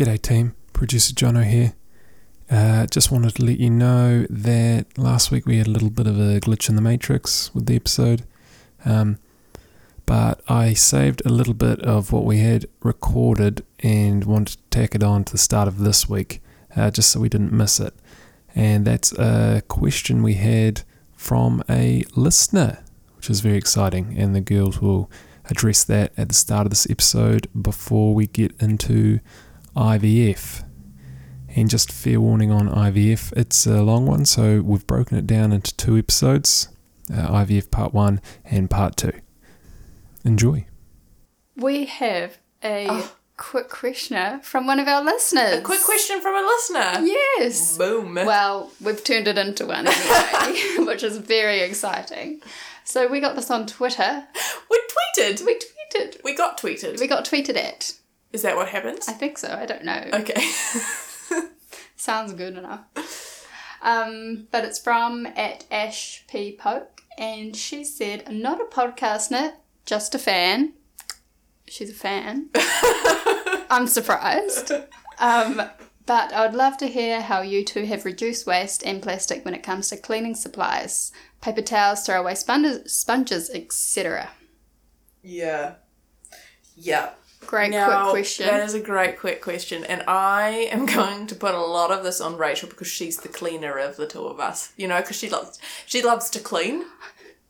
G'day, team. Producer Jono here. Uh, just wanted to let you know that last week we had a little bit of a glitch in the matrix with the episode. Um, but I saved a little bit of what we had recorded and wanted to tack it on to the start of this week, uh, just so we didn't miss it. And that's a question we had from a listener, which is very exciting. And the girls will address that at the start of this episode before we get into IVF. And just fair warning on IVF, it's a long one, so we've broken it down into two episodes uh, IVF Part 1 and Part 2. Enjoy. We have a Oh. quick questioner from one of our listeners. A quick question from a listener. Yes. Boom. Well, we've turned it into one anyway, which is very exciting. So we got this on Twitter. we tweeted. We tweeted. We got tweeted. We got tweeted at. Is that what happens? I think so. I don't know. Okay. Sounds good enough. Um, but it's from at Ash P Poke, and she said, "Not a podcast nut, just a fan." She's a fan. I'm surprised. Um, but I would love to hear how you two have reduced waste and plastic when it comes to cleaning supplies, paper towels, throwaway sponges, sponges etc. yeah. Yeah. Great Now, quick question. That is a great quick question, and I am going to put a lot of this on Rachel because she's the cleaner of the two of us. You know, because she loves she loves to clean.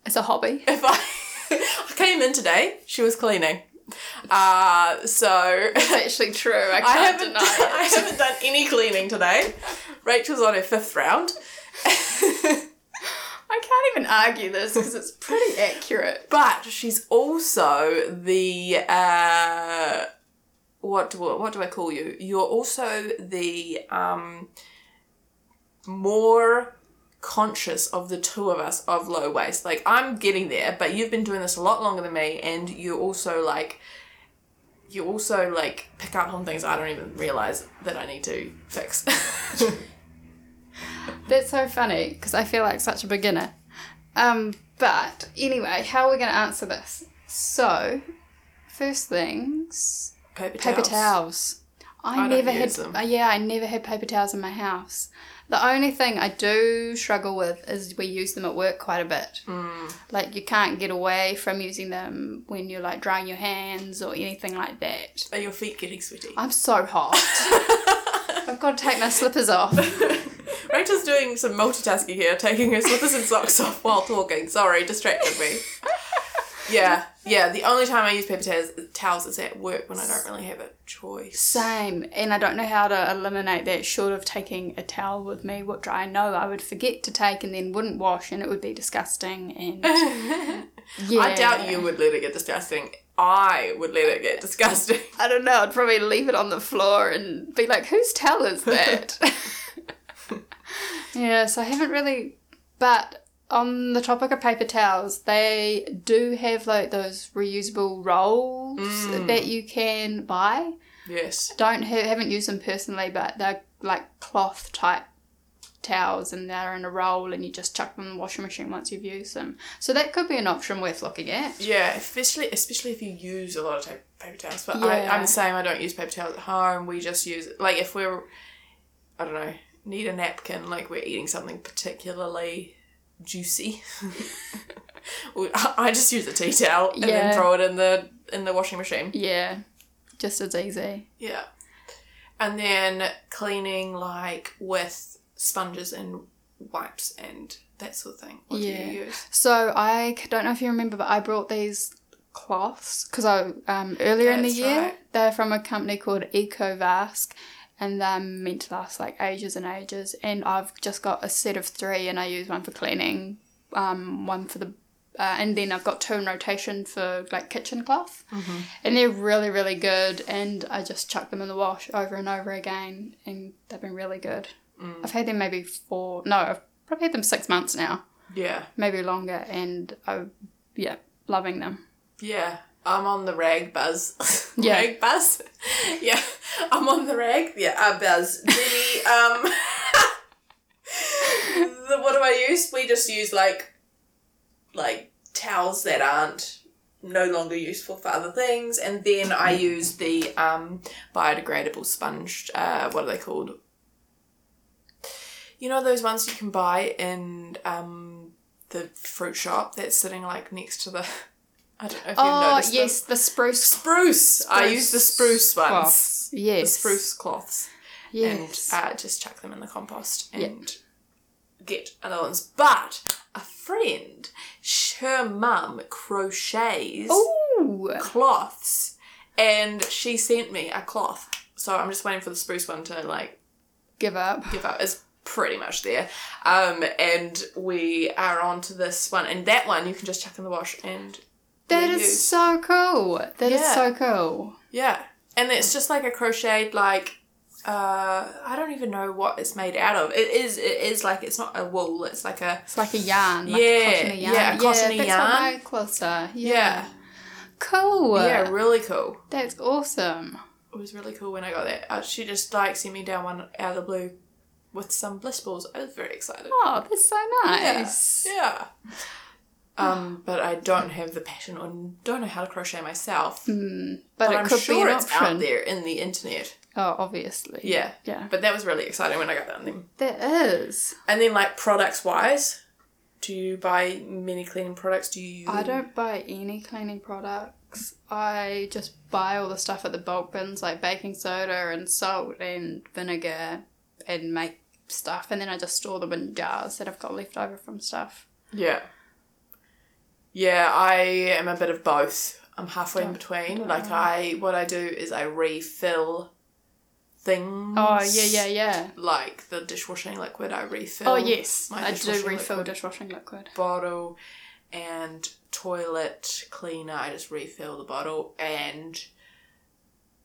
It's a hobby. If I I came in today, she was cleaning. Uh so It's actually true. I I haven't deny it. I haven't done any cleaning today. Rachel's on her fifth round. I can't even argue this because it's pretty accurate. But she's also the uh, what do what do I call you? You're also the um, more conscious of the two of us of low waste. Like I'm getting there, but you've been doing this a lot longer than me, and you also like you also like pick up on things I don't even realize that I need to fix. That's so funny because I feel like such a beginner. Um, but anyway, how are we going to answer this? So, first things, Paper, paper towels. towels. I, I never had. them. uh, yeah, I never had paper towels in my house. The only thing I do struggle with is we use them at work quite a bit. Mm. Like you can't get away from using them when you're like drying your hands or anything like that. Are your feet getting sweaty? I'm so hot. I've got to take my slippers off. Rachel's doing some multitasking here, taking her slippers and socks off while talking. Sorry, distracted me. Yeah, yeah. The only time I use paper towels, towels is at work when I don't really have a choice. Same, and I don't know how to eliminate that short of taking a towel with me, which I know I would forget to take and then wouldn't wash, and it would be disgusting. And yeah, I doubt you would let it get disgusting. I would let it get disgusting. I don't know. I'd probably leave it on the floor and be like, "Whose towel is that?" Yeah, so I haven't really. But on the topic of paper towels, they do have like those reusable rolls Mm. that you can buy. Yes. don't ha- haven't used them personally, but they're like cloth type towels, and they're in a roll, and you just chuck them in the washing machine once you've used them. So that could be an option worth looking at. Yeah, especially especially if you use a lot of paper towels. But Yeah. I, I'm the same. I don't use paper towels at home. We just use like if we're, I don't know, need a napkin. Like we're eating something particularly juicy. I just use a tea towel and Yeah. then throw it in the in the washing machine. Yeah, just as easy. Yeah, and then cleaning like with sponges and wipes and that sort of thing. What do Yeah. you use? So I don't know if you remember, but I brought these cloths because I um earlier in the year right. they're from a company called EcoVask. And they're meant to last like ages and ages. And I've just got a set of three, and I use one for cleaning, um, one for the uh, and then I've got two in rotation for like kitchen cloth, and they're really really good. And I just chuck them in the wash over and over again, and they've been really good. I've had them maybe four, no, I've probably had them six months now, Yeah, maybe longer, and I, yeah, loving them. yeah. I'm on the rag buzz. Yeah. rag buzz. yeah, I'm on the rag. Yeah, uh, buzz. The um, the what do I use? We just use like like towels that aren't no longer useful for other things. And then I use the um, biodegradable sponge. Uh, what are they called? You know those ones you can buy in um, the fruit shop that's sitting like next to the. I don't know if you've Oh noticed. them. yes, the spruce. spruce. I use the spruce ones. cloths. Yes. The spruce cloths Yes. and uh, just chuck them in the compost and get other ones. But a friend, her mum crochets Ooh. cloths, and she sent me a cloth. So I'm just waiting for the spruce one to like Give up. give up. It's pretty much there, um, and we are on to this one, and that one you can just chuck in the wash and That is so cool. That is Yeah. so cool. Yeah, and it's just like a crocheted like uh I don't even know what it's made out of. It is it is like it's not a wool. It's like a It's like a yarn. Like Yeah, a yarn. yeah, a cottony that's yarn. clothes are. Yeah. yeah Cool. yeah really cool. That's awesome. It was really cool when I got that. Uh, she just like sent me down one out of the blue with some bliss balls. I was very excited. Oh, that's so nice. Yeah. Um, but I don't have the passion or don't know how to crochet myself. Hmm. But, But it I'm could sure be an it's option. out there in the internet. Oh, obviously. Yeah. Yeah. But that was really exciting when I got that on them. There is. And then like products wise, do you buy many cleaning products? Do you I don't buy any cleaning products. I just buy all the stuff at the bulk bins like baking soda and salt and vinegar and make stuff and then I just store them in jars that I've got left over from stuff. Yeah. Yeah, I am a bit of both. I'm halfway in Oh, between. Like. I what I do is I refill things. Oh yeah, yeah, yeah. Like the dishwashing liquid I refill. Oh yes, my I do refill liquid. dishwashing liquid. bottle and toilet cleaner I just refill the bottle and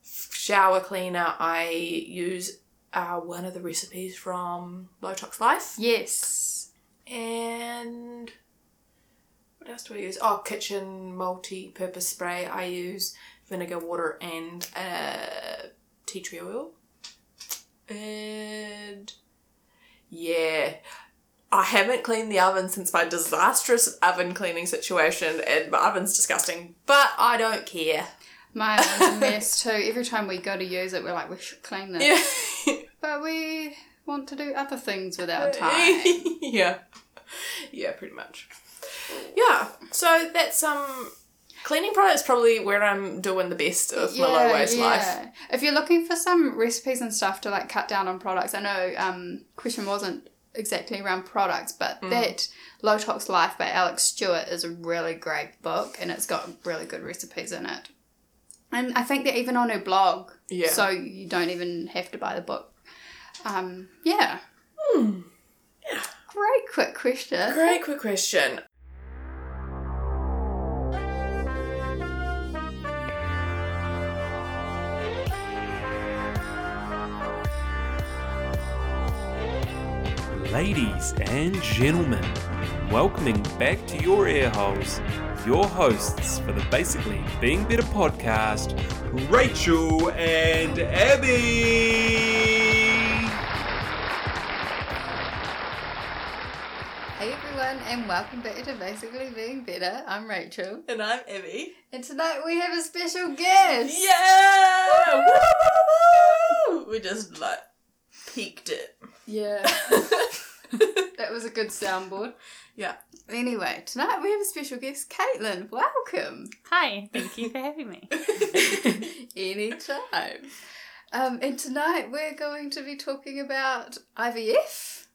shower cleaner I use uh, one of the recipes from Low Tox Life Yes. and what else do I use oh kitchen multi-purpose spray I use vinegar water and uh, tea tree oil and yeah I haven't cleaned the oven since my disastrous oven cleaning situation, and my oven's disgusting, but I don't care. My oven's a mess too. Every time we go to use it, we're like, we should clean this. Yeah. But we want to do other things with our time. yeah. Yeah, pretty much. Yeah, so that's um cleaning products probably where I'm doing the best of my low waste life. If you're looking for some recipes and stuff to like cut down on products, I know um question wasn't exactly around products, but Mm. that Low Tox Life by Alexx Stuart is a really great book and it's got really good recipes in it. And I think they're even on her blog. Yeah. So you don't even have to buy the book. Um, yeah. Hmm. Great quick question. Great quick question. Ladies and gentlemen, welcoming back to your ear holes your hosts for the Basically Being Better podcast, Rachel and Abby. Hey everyone, and welcome back to Basically Being Better. I'm Rachel, And I'm Abby. and tonight we have a special guest. Yeah! Woo! We just like peaked it. Yeah. that was a good soundboard. Yeah. Anyway, tonight we have a special guest, Caitlin. Welcome. Hi, thank you for having me. Anytime. Um, and tonight we're going to be talking about IVF.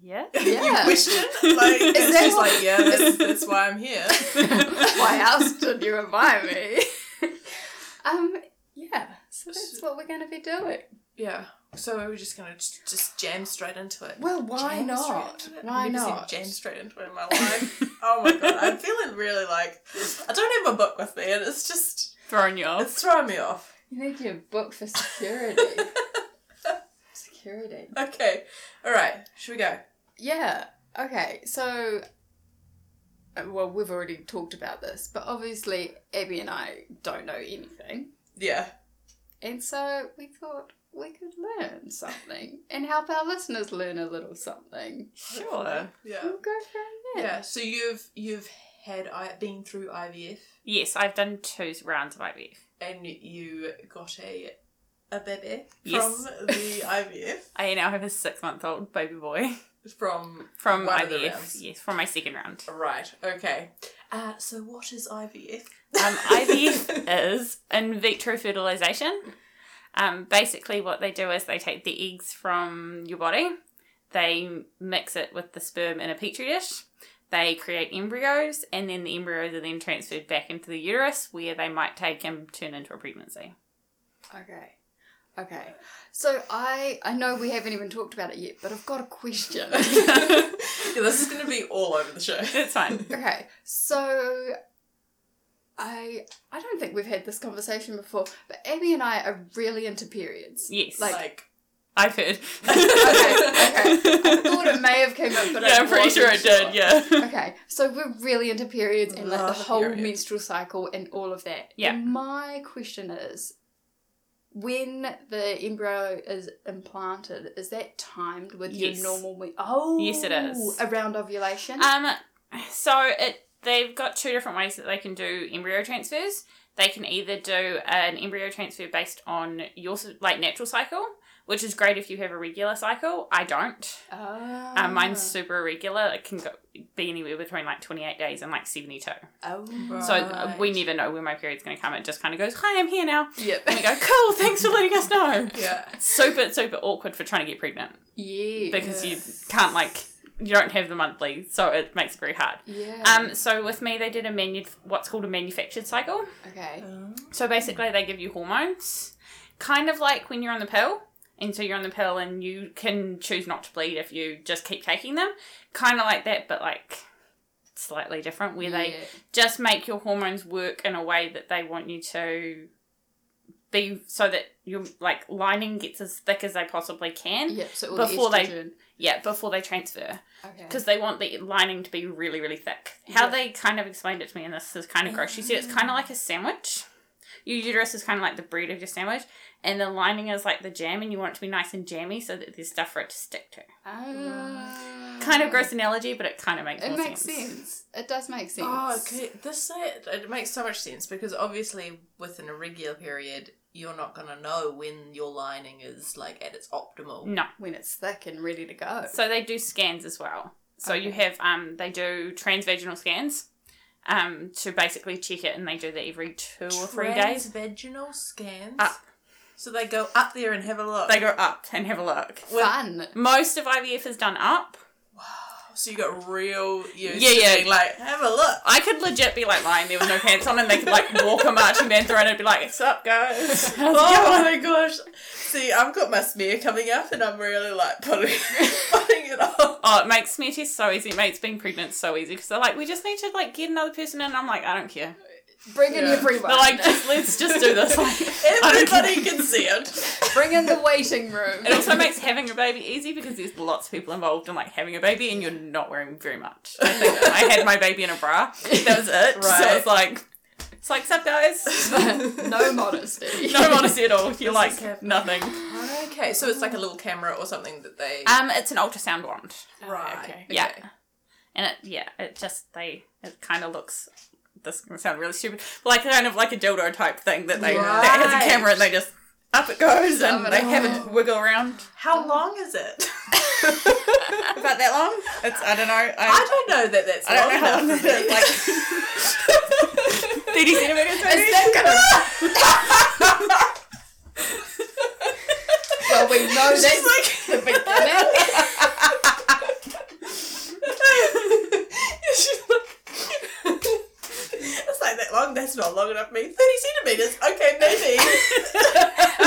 Yeah. Yeah. you question? Like, Is it's that just what- like, yeah, that's, that's why I'm here. Why else did you invite me? um, yeah. So that's what we're going to be doing. Yeah. So we're just gonna just, just jam straight into it. Well, why Jam not? it. Why I've never said not? Jam straight into it in my life. oh my god, I'm feeling really like I don't have my book with me, and it's just Throwing you off. it's throwing me off. You need your book for security. security. Okay, all right, should we go? Yeah. Okay. So, well, we've already talked about this, but obviously Abby and I don't know anything, Yeah. and so we thought we could learn something and help our listeners learn a little something. Sure. Yeah. We'll go from there. Yeah. So you've you've had I been through IVF Yes, I've done two rounds of IVF. and you got a a baby Yes. from the IVF I now have a six month old baby boy from from one of the IVF. Yes, from my second round. Right. Okay. Uh, so what is IVF? Um, IVF is in vitro fertilization. Um, basically, what they do is they take the eggs from your body, they mix it with the sperm in a petri dish, they create embryos, and then the embryos are then transferred back into the uterus where they might take and turn into a pregnancy. Okay. Okay. So I I know we haven't even talked about it yet, but I've got a question. Yeah, this is going to be all over the show. It's fine. okay. So I I don't think we've had this conversation before, but Abby and I are really into periods. Yes, Like- Like, I've heard. Okay, okay. I thought it may have came up, but yeah, I I'm pretty sure wasn't it did. Yeah. Okay, so we're really into periods and like the whole periods. menstrual cycle and all of that. Yeah. And my question is, when the embryo is implanted, is that timed with Yes. your normal week? Oh, Yes, it is. around ovulation. Um, so it they've got two different ways that they can do embryo transfers. They can either do an embryo transfer based on your like natural cycle, which is great if you have a regular cycle. I don't. Ah. Um, mine's super irregular. It can go, be anywhere between like twenty eight days and like seventy two. Oh, So uh, we never know when my period's going to come. It just kind of goes, "Hi, I'm here now." Yep. And we go, "Cool, thanks for letting us know." yeah. Super, super awkward for trying to get pregnant yeah. because you can't like you don't have the monthly, so it makes it very hard. Yeah. Um, so with me, they did a manu- what's called a manufactured cycle. Okay. So basically, they give you hormones, kind of like when you're on the pill. And so you're on the pill, and you can choose not to bleed if you just keep taking them. Kind of like that, but like slightly different, where they just make your hormones work in a way that they want you to be, so that your like lining gets as thick as they possibly can. Yep. So Before the they- estrogen. Yeah, before they transfer. Okay. because they want the lining to be really, really thick. How Yeah. they kind of explained it to me, and this is kind of gross. She said it's kind of like a sandwich. Your uterus is kind of like the bread of your sandwich, and the lining is like the jam, and you want it to be nice and jammy so that there's stuff for it to stick to. Ah. Kind of gross analogy, but it kind of makes It more makes sense. sense. It does make sense. Oh, okay. This it, it makes so much sense because obviously with an irregular period, you're not gonna know when your lining is like at its optimal. No, When it's thick and ready to go. so they do scans as well. So you have um, they do transvaginal scans, um, to basically check it, and they do that every two or three days. Vaginal scans. Up. So they go up there and have a look. They go up and have a look. Fun. Most of IVF is done up. So you got real used Yeah, to yeah. being like, have a look. I could legit be like lying there with no pants on, and they could like walk a marching band through, and I'd be like, "What's up, guys?" Oh going?" my oh gosh. See, I've got my smear coming up and I'm really like putting, putting it on. Oh, it makes smear tests so easy. It makes being pregnant so easy because they're like, "We just need to like get another person in." And I'm like, "I don't care." Bring in Yeah. everyone. They're like, just, "Let's just do this." Like, I don't care. Everybody can see it. Bring in the waiting room. It also makes having a baby easy because there's lots of people involved in like having a baby, and you're not wearing very much. I think I had my baby in a bra. That was it. So it's like, it's like, "Sup, guys?" no modesty. no modesty at all. You're This like nothing. Okay, so it's like a little camera or something that they. Um, it's an ultrasound wand. right. okay. Yeah. And it, yeah, it just, they, it kind of looks, this is going to sound really stupid, but like kind of like a dildo type thing that they, that has a camera and they just, up it goes and it they have it wiggle around. How long is it? About that long? It's, I don't know. I, I don't know that that's I don't long know how long enough that for me. is, like 30 centimeters Is maybe? that gonna... well, we know that's She's the beginning. She's like, it's like that long. That's not long enough for me. Thirty centimeters. Okay, maybe.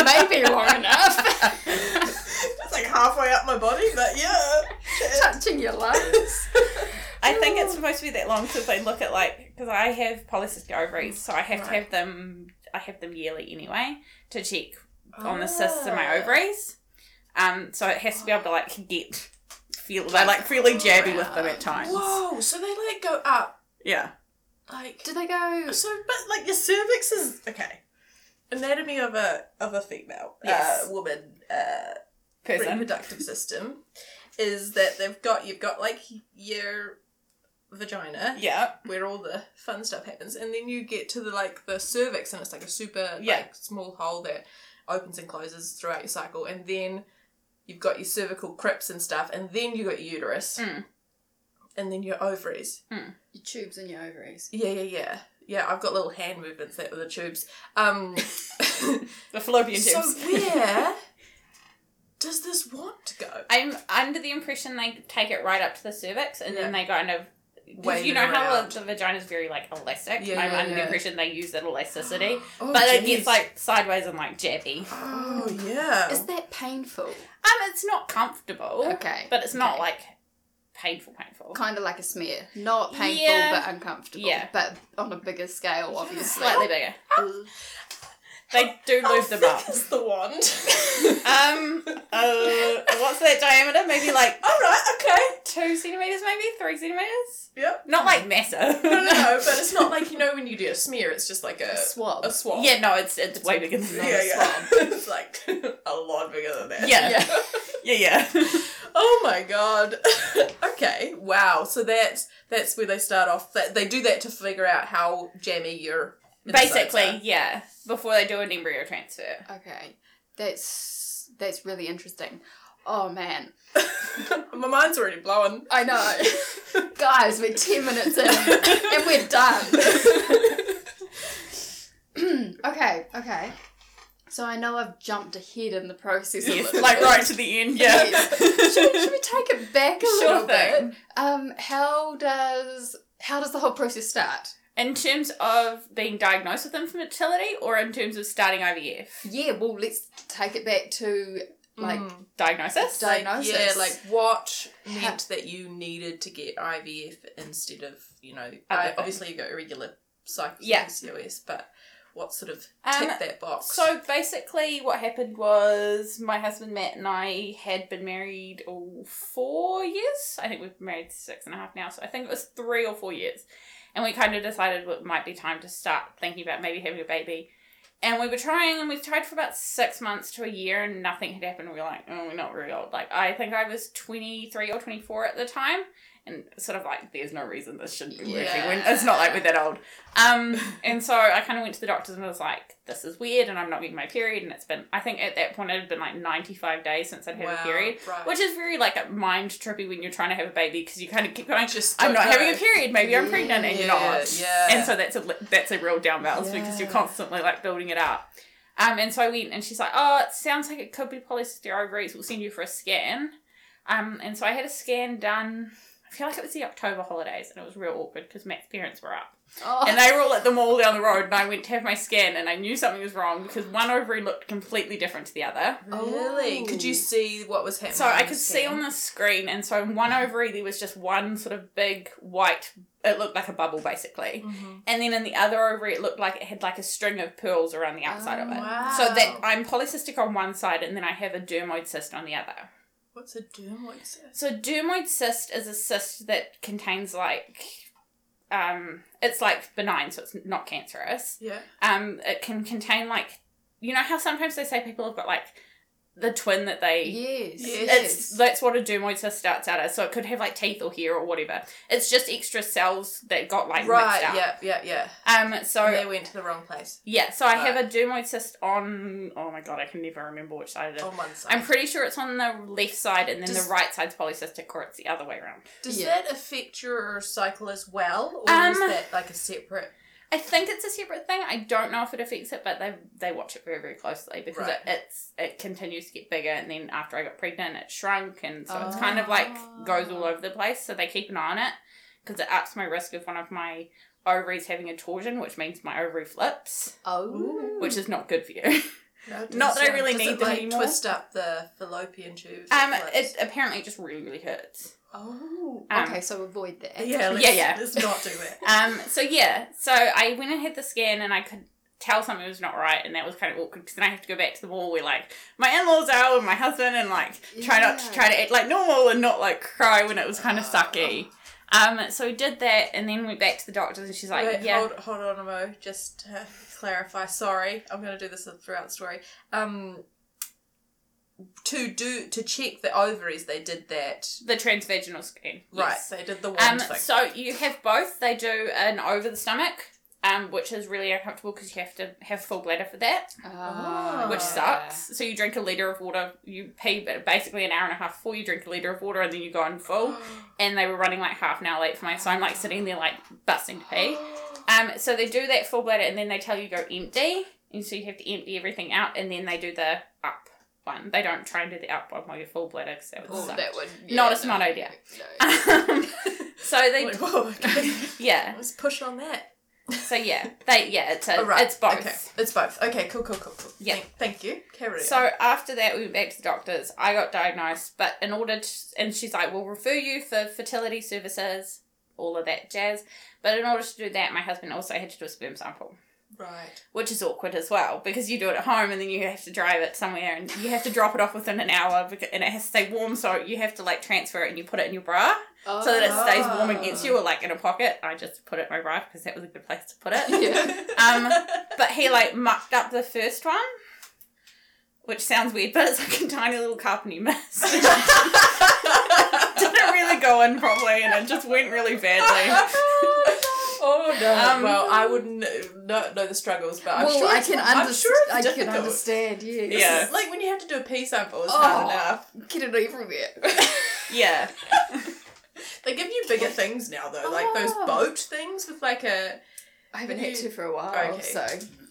Maybe long enough. it's like halfway up my body, but yeah. Touching your lungs. I think it's supposed to be that long because they look at like, because I have polycystic ovaries, so I have to have them, I have them yearly anyway to check on the cysts in my Ah. ovaries. Um, so it has to be able to like get feel they're like really jabby with them at times. Whoa! So they like go up, Yeah. Like Do they go? so, but like your cervix is okay. Anatomy of a of a female Yes. uh, woman uh, Person. reproductive system is that they've got you've got like your vagina. Yeah. Where all the fun stuff happens, and then you get to the like the cervix, and it's like a super Yeah. like small hole that opens and closes throughout your cycle, and then you've got your cervical crypts and stuff, and then you got your uterus, Mm. And then your ovaries. Your tubes and your ovaries. Yeah, yeah, yeah, yeah. I've got little hand movements that were the tubes. Um, The fallopian tubes. so where does this want to go? I'm under the impression they take it right up to the cervix and then they kind of. 'cause Wave you know how the, the vagina is very like elastic. Yeah, I'm yeah, under the yeah. impression they use that elasticity, Oh, but it gets like sideways and like jabby. Oh yeah. Is that painful? Um, it's not comfortable. Okay. but it's not like painful, painful. kind of like a smear. Not painful Yeah. but uncomfortable. Yeah. But on a bigger scale, obviously. Slightly bigger. They do How lube them up. thick is the wand? Um, uh, what's that diameter? Maybe like All right. Okay. two centimeters, maybe three centimeters. Yep. Not like massive. No, no, no, but it's not like you know when you do a smear, it's just like a A swab. A swab. Yeah, no, it's it's way bigger than yeah, that. yeah. it's like a lot bigger than that. Yeah. Yeah. Yeah, yeah. Oh my god. okay. Wow. So that's that's where they start off. That they do that to figure out how jammy your insides Basically, yeah. Before they do an embryo transfer. Okay. That's that's really interesting. Oh man. My mind's already blowing. I know. Guys, we're 10 minutes in and we're done. okay, okay. So I know I've jumped ahead in the process. a Yes, little like bit. right to the end. Yeah. Yes. should, we, should we take it back a Sure little thing. bit? Um, how does how does the whole process start? In terms of being diagnosed with infertility, or in terms of starting IVF Yeah, well, let's take it back to like Mm. diagnosis. Di- Diagnosis. yeah, like what Ha- meant that you needed to get IVF instead of you know I, obviously you got irregular cycles Yeah. yeah. PCOS, but what sort of Um, ticked that box? So basically, what happened was my husband Matt and I had been married oh, four years. I think we've been married six and a half now, so I think it was three or four years. And we kind of decided it might be time to start thinking about maybe having a baby. And we were trying, and we tried for about six months to a year, and nothing had happened. We were like, oh, we're not very old. Like, I think I was 23 or 24 at the time. And sort of like, there's no reason this shouldn't be working. When, it's not like we're that old. Um, and so I kind of went to the doctors and was like, this is weird, and I'm not getting my period. And it's been, I think at that point it had been like 95 days since I'd had wow, a period, right. which is very like mind trippy when you're trying to have a baby because you kind of keep going, just I'm not having a period, maybe I'm pregnant, and you're not. yeah. And so that's a that's a real down bounce because you're constantly like building it up. Um, and so I went, and she's like, "Oh, it sounds like it could be polycystic ovaries. We'll send you for a scan." Um, and so I had a scan done. I feel like it was the October holidays, and it was real awkward because Matt's parents were up, oh, and they were all at the mall down the road. And I went to have my scan, and I knew something was wrong because one ovary looked completely different to the other. Really? Oh. Could you see what was happening? So I could the see on the screen, and so in one ovary there was just one sort of big white. It looked like a bubble, basically. Mhm. And then in the other ovary, it looked like it had like a string of pearls around the outside of it. Wow. So that I'm polycystic on one side, and then I have a dermoid cyst on the other. What's a dermoid cyst? So dermoid cyst is a cyst that contains like, um, it's like benign, so it's not cancerous. Yeah. Um, it can contain like, you know how sometimes they say people have got like the twin that they yes, Yes. it's that's what a dermoid cyst starts out as. So it could have like teeth or hair or whatever. It's just extra cells that got like right. mixed up. Yeah. Yeah. Yeah. Um. So and they went to the wrong place yeah. So I have Right. a dermoid cyst on. Oh my god, I can never remember which side it is. on one side. I'm pretty sure it's on the left side, and then Does- the right side's polycystic, or it's the other way around. Does Yeah. that affect your cycle as well, or Um, is that like a separate? I think it's a separate thing. I don't know if it affects it, but they they watch it very very closely because Right. it, it's it continues to get bigger, and then after I got pregnant, it shrunk, and so it's kind of like goes all over the place. So they keep an eye on it because it ups my risk of one of my ovaries having a torsion, which means my ovary flips, Oh, which is not good for you. Does, Not that I really need it, them like, anymore. Twist up the fallopian tubes. um, flips? it apparently just really really hurts. Oh, Um, okay. So avoid that. yeah, let's, Yeah, yeah. Let's not do it. Um, so yeah, so I went and had the scan, and I could tell something was not right, and that was kind of awkward because then I have to go back to the mall where like my in-laws are with my husband, and like try not to try to act like normal and not like cry when it was kind of sucky. Um, so we did that, and then went back to the doctors, and she's like, Wait, "Yeah, hold, hold on a mo. Just to clarify. Sorry, I'm going to do this throughout the story. Um, to do to check the ovaries, they did that. The transvaginal scan. Right, yes. they did the Um, thing. so you have both. They do an over the stomach, um, which is really uncomfortable because you have to have full bladder for that, Ah, which Oh. sucks. So you drink a liter of water. You pee ba- basically an hour and a half before you drink a liter of water, and then you go in full. and they were running like half an hour late for my, so I'm like sitting there like busting to pee. Um, so they do that full bladder, and then they tell you go empty, and so you have to empty everything out, and then they do the up one. They don't try and do the up one while you're full bladder because that would Oh, suck. that would yeah, Not a no, smart idea. no. Um, so they, Like, whoa, okay. yeah. Let's push on that. So yeah, they yeah, it's a, Oh, right. it's both. Okay. It's both. Okay, cool, cool, cool, cool. Yeah. Thank, thank you. Carry on. So after that, we went back to the doctors. I got diagnosed, but in order to, and she's like, we'll refer you for fertility services, all of that jazz. But in order to do that, my husband also had to do a sperm sample, Right. which is awkward as well because you do it at home and then you have to drive it somewhere and you have to drop it off within an hour because, and it has to stay warm. So you have to like transfer it and you put it in your bra so that it stays warm against you or like in a pocket. I just put it in my bra because that was a good place to put it. Yeah. Um, but he like mucked up the first one, which sounds weird, but it's like a tiny little carpentry mess. Didn't really go in properly, and it just went really badly. oh no. Um, well, I wouldn't know, know the struggles, but I'm well, sure I it's- can I'm understand. sure it's I can understand. Yes. Yeah. It's like when you have to do a pee sample, it's Oh. hard enough. Get it everywhere. Yeah, They give you bigger things now, though, like those Oh. boat things with like a. I haven't had You- to for a while, Okay. so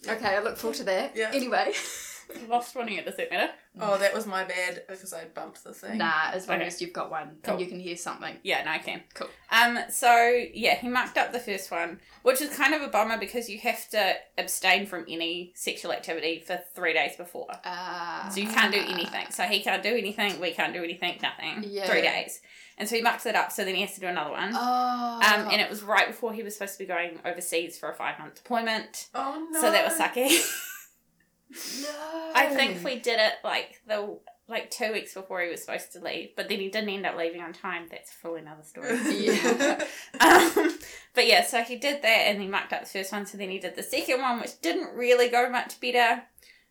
okay. I look forward to that. Yeah. Anyway, lost one here. Does that matter? Oh, that was my bad because I bumped the thing. nah. As long Okay. as you've got one Cool. and you can hear something. Yeah, no, I can. Cool. Um, so yeah, he mucked up the first one, which is kind of a bummer because you have to abstain from any sexual activity for three days before. Uh, So you can't do anything. So he can't do anything, we can't do anything, nothing. Yeah. Three days. And so he mucks it up, so then he has to do another one. Oh. Um, and it was right before he was supposed to be going overseas for a five month deployment. Oh no. So that was sucky. no. I think we did it like the like two weeks before he was supposed to leave, but then he didn't end up leaving on time. That's fully another story. Yeah. um, but yeah, so he did that and he mucked up the first one. So then he did the second one, which didn't really go much better.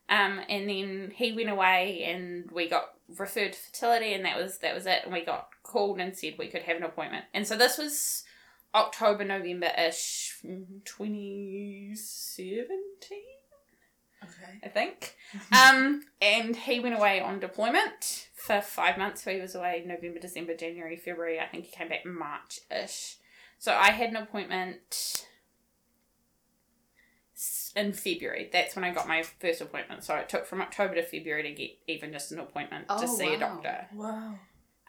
Um, and then he went away and we got referred to fertility and that was that was it. And we got called and said we could have an appointment. And so this was October, November ish, twenty seventeen. Okay. I think. Um, and he went away on deployment for five months. So he was away November, December, January, February. I think he came back March ish. So I had an appointment in February. That's when I got my first appointment. So it took from October to February to get even just an appointment Oh, to see a doctor. Wow.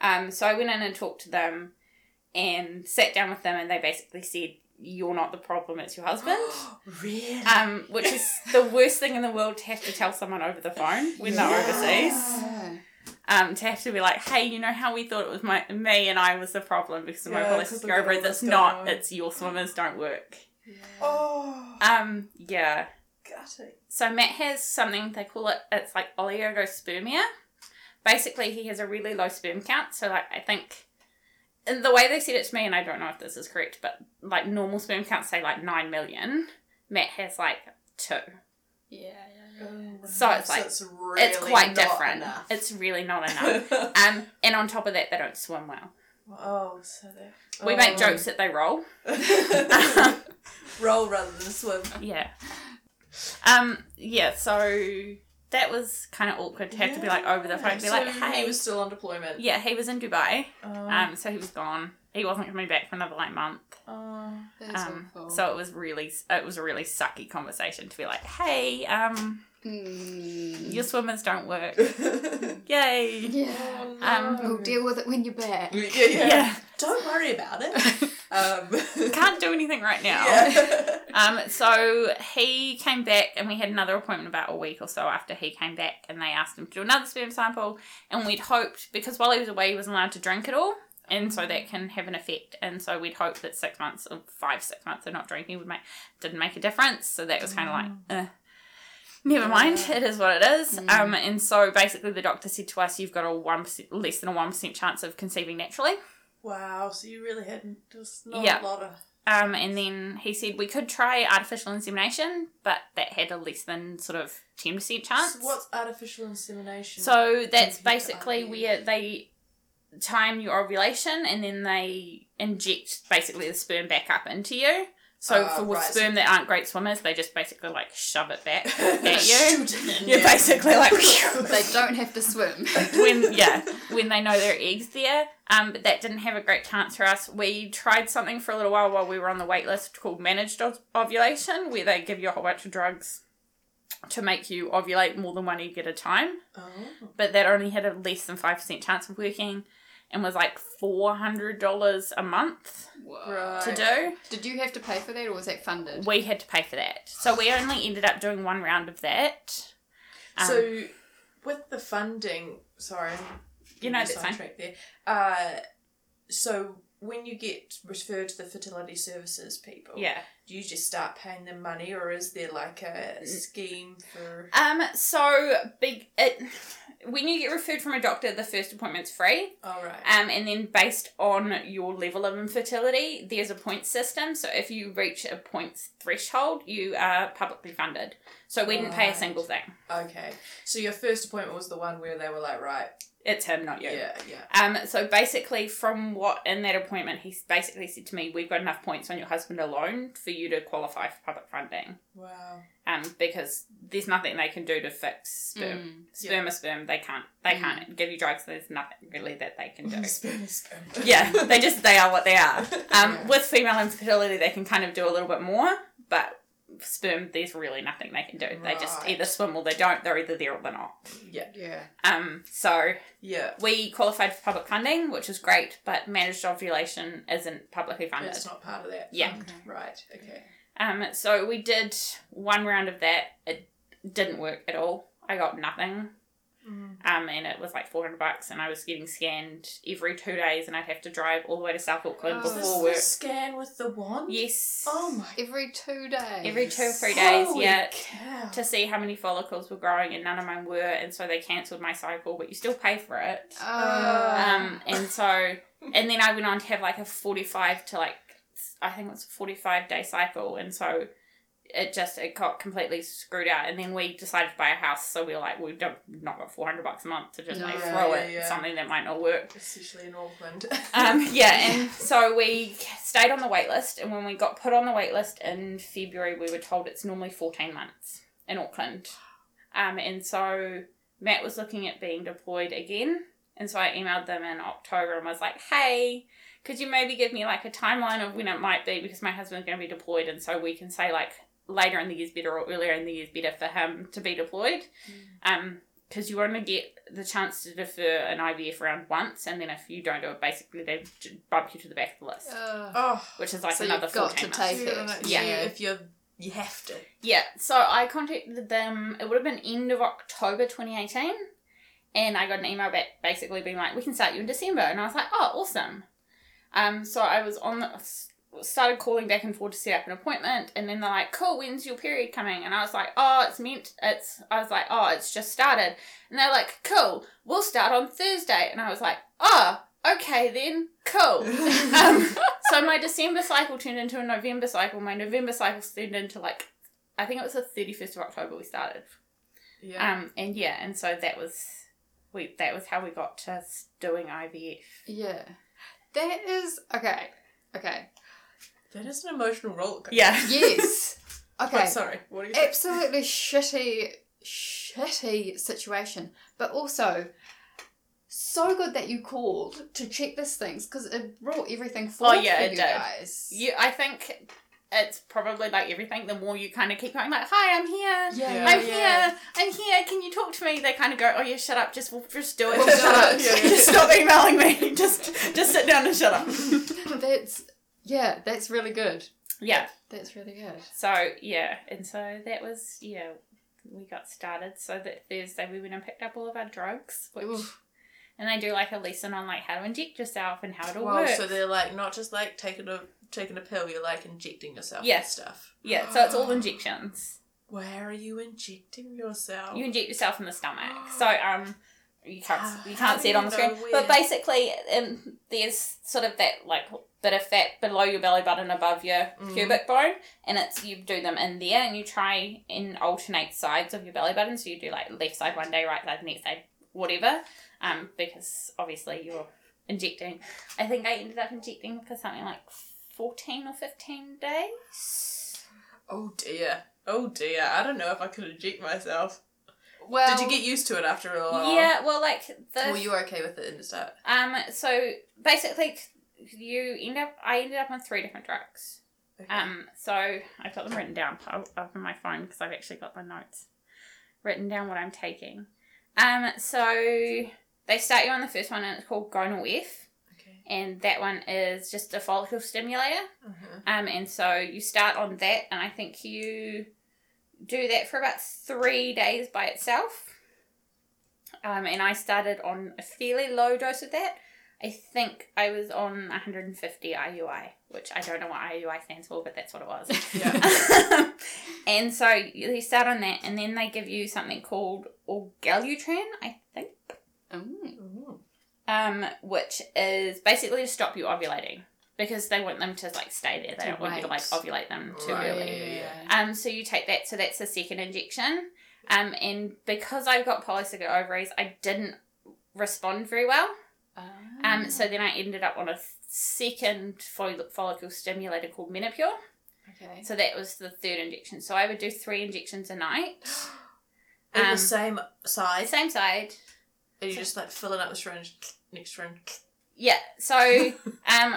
Um, so I went in and talked to them and sat down with them, and they basically said, You're not the problem, it's your husband. really? um, which is the worst thing in the world to have to tell someone over the phone when they're overseas. Um, to have to be like, hey, you know how we thought it was my me and I was the problem because of my Yeah, 'cause polycystic we've got all ovaries. this It's not. on. It's your swimmers don't work. Oh. Um, yeah. Gutting. So Matt has something they call it. It's like oligospermia. Basically, he has a really low sperm count. So like, I think. And the way they said it to me, and I don't know if this is correct, but like normal sperm counts say like nine million. Matt has like two. Yeah. Yeah, yeah. So it's like- it's, really it's quite not different. enough. It's really not enough. um, and on top of that, they don't swim well. oh, so that. We oh. make jokes that they roll. Roll rather than swim. Yeah. Um. Yeah. So that was kind of awkward to have to be like over the phone, be so like, "Hey." he was still on deployment. yeah, he was in Dubai. Oh. Um. So he was gone. He wasn't coming back for another like month. oh. That's Um. awful. So it was really, it was a really sucky conversation to be like, "Hey, um, Mm. your swimmers don't work. Yay." Yeah. Oh, Um, We'll deal with it when you're back. yeah, yeah. Yeah. Don't worry about it. Um, Can't do anything right now. Yeah. Um, so he came back and we had another appointment about a week or so after he came back and they asked him to do another sperm sample and we'd hoped because while he was away he wasn't allowed to drink at all. And so that can have an effect. And so we'd hoped that six months or five six months of not drinking would make didn't make a difference. So that was kind of like uh, never mind. It is what it is. Um, and so basically the doctor said to us you've got a 1% less than a 1% chance of conceiving naturally Wow, so you really had just not Yeah. a lot of Um, and then he said we could try artificial insemination, but that had a less than sort of ten percent chance. So what's artificial insemination? So that's basically where they time your ovulation and then they inject basically the sperm back up into you. So Ah, for right. sperm that aren't great swimmers, they just basically like shove it back at you. Shoot it in You're there. basically like They don't have to swim. when yeah when they know their eggs there. Um, but that didn't have a great chance for us. We tried something for a little while while we were on the wait list called managed ov- ovulation, where they give you a whole bunch of drugs to make you ovulate more than one egg at a time. Oh. But that only had a less than five percent chance of working, and was like four hundred dollars a month Right. to do. Did you have to pay for that or was that funded? We had to pay for that, so we only ended up doing one round of that. Um, So, with the funding, sorry, You know, getting that's fine. there. Uh, so when you get referred to the fertility services people, yeah. do you just start paying them money, or is there like a scheme for? Um. So big. It when you get referred from a doctor, the first appointment's free. All right. Um, and then based on your level of infertility, there's a point system. So if you reach a points threshold, you are publicly funded. So we didn't pay a single thing. okay. So your first appointment was the one where they were like, right, It's him, not you. yeah, yeah. Um, so basically, from what in that appointment, he basically said to me, "We've got enough points on your husband alone for you to qualify for public funding." Wow. Um, because there's nothing they can do to fix sperm. Mm. Sperm is sperm. They can't. They Mm. can't give you drugs. There's nothing really that they can do. Sperm is sperm. yeah, they just they are what they are. Um, Yeah. with female infertility, they can kind of do a little bit more, but sperm, there's really nothing they can do. They just either swim or they don't. They're either there or they're not. Yeah. Yeah. Um, so Yeah. we qualified for public funding, which is great, but managed ovulation isn't publicly funded. It's not part of that. Yeah. fund. Right. Okay. Um, so we did one round of that. It didn't work at all. I got nothing. Mm. Um, and it was like 400 bucks, and I was getting scanned every two days, and I'd have to drive all the way to South Auckland Oh. Is this before work. scan with the wand? Yes. Oh my. Every two days. Every two or three days, Holy yeah. cow. To see how many follicles were growing, and none of mine were, and so they cancelled my cycle, but you still pay for it. Oh. Um, and so, and then I went on to have like a 45 to like, I think it was a 45 day cycle. And so it just, it got completely screwed out. And then we decided to buy a house. So we were like, we've don't, not got 400 bucks a month to just No. like throw yeah, it yeah. something that might not work. Especially in Auckland. Um, yeah, and so we stayed on the wait list. And when we got put on the wait list in February, we were told it's normally 14 months in Auckland. Um, and so Matt was looking at being deployed again. And so I emailed them in October and was like, hey, could you maybe give me like a timeline of when it might be because my husband's going to be deployed. And so we can say like later in the year's better or earlier in the year's better for him to be deployed. Um, because you only get the chance to defer an IVF round once, and then if you don't do it, basically they bump you to the back of the list, Ugh. oh. which is like So another you've got 14 to months. take it. Yeah. Yeah. If you're, you have to. Yeah, so I contacted them, it would have been end of October 2018, and I got an email back basically being like, we can start you in December. And I was like, oh, awesome. Um, so I was on the, started calling back and forth to set up an appointment, and then they're like, cool, when's your period coming? And I was like, oh, it's meant, it's, I was like, oh, it's just started. And they're like, cool, we'll start on Thursday. And I was like, oh, okay then, cool. um, so my December cycle turned into a November cycle. My November cycle turned into like, I think it was the 31st of October we started. Yeah. Um, and yeah, and so that was, we, that was how we got to doing IVF. Yeah. That is okay. Okay. That is an emotional roller coaster. Yeah. Yes. But Okay. sorry. What are you saying? Absolutely shitty, shitty situation, but also so good that you called to check this things because it brought everything forward Oh, yeah, for it you did. guys. Yeah, I think it's probably like everything. The more you kind of keep going, like, "Hi, I'm here. Yeah, Yeah. I'm yeah. here. I'm here. Can you talk to me?" They kind of go, "Oh, yeah, shut up. Just, just do it. Well, Just shut shut up. up. Yeah, yeah. Just stop emailing me. Just, just sit down and shut up." That's yeah, that's really good. yeah. That's really good. So yeah, and so that was yeah. We got started. So that Thursday we went and picked up all of our drugs, which Oof. and they do like a lesson on like how to inject yourself and how to Wow, work. so they're like not just like taking a taking a pill, you're like injecting yourself Yeah. with stuff. yeah, so it's all injections. Where are you injecting yourself? You inject yourself in the stomach. So um, you can't you can't see it on the screen. know But basically, um, there's sort of that like bit of fat below your belly button, above your Mm. pubic bone, and it's you do them in there, and you try and alternate sides of your belly button. So you do like left side one day, right side the next day, whatever. Um, because obviously you're injecting. I think I ended up injecting for something like fourteen or fifteen days. Oh dear. Oh dear. I don't know if I could inject myself. Well, Did you get used to it after a while? Yeah, well, like the Were you okay with it in the start? Um, so basically, you end up. I ended up on three different drugs. Okay. Um, so I've got them written down I'll open my phone because I've actually got the notes written down what I'm taking. Um, so they start you on the first one and it's called Gonal F, okay. and that one is just a follicle stimulator. Uh-huh. Um, and so you start on that, and I think you do that for about three days by itself. Um, and I started on a fairly low dose of that. I think I was on 150 IUI, which I don't know what IUI stands for, but that's what it was. Yeah. and so you start on that, and then they give you something called Orgalutran, I think, Mm. um, which is basically to stop you ovulating because they want them to like stay there. They don't want you to like ovulate them too Right. early. Yeah. Um, so you take that. So that's the second injection. Um, and because I've got polycystic ovaries, I didn't respond very well. Um, Mm. so then I ended up on a second fol- follicle stimulator called Menopur. okay. So that was the third injection. So I would do three injections a night. In Um, the same size. Same side. Are you just like filling up the syringe, next syringe? Yeah. So um,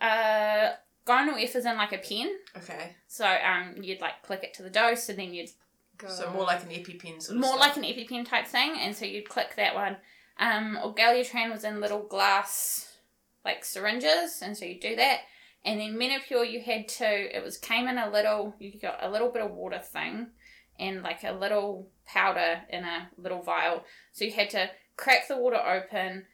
uh, Gonal F is in like a pen. Okay. So um, you'd like click it to the dose, and then you'd Go. So more like an EpiPen sort of more stuff. like an EpiPen type thing, and so you'd click that one. Um, Orgalutran was in little glass like syringes, and so you do that. And then Menopur, you had to. It was came in a little. You got a little bit of water thing, and like a little powder in a little vial. So you had to crack the water open,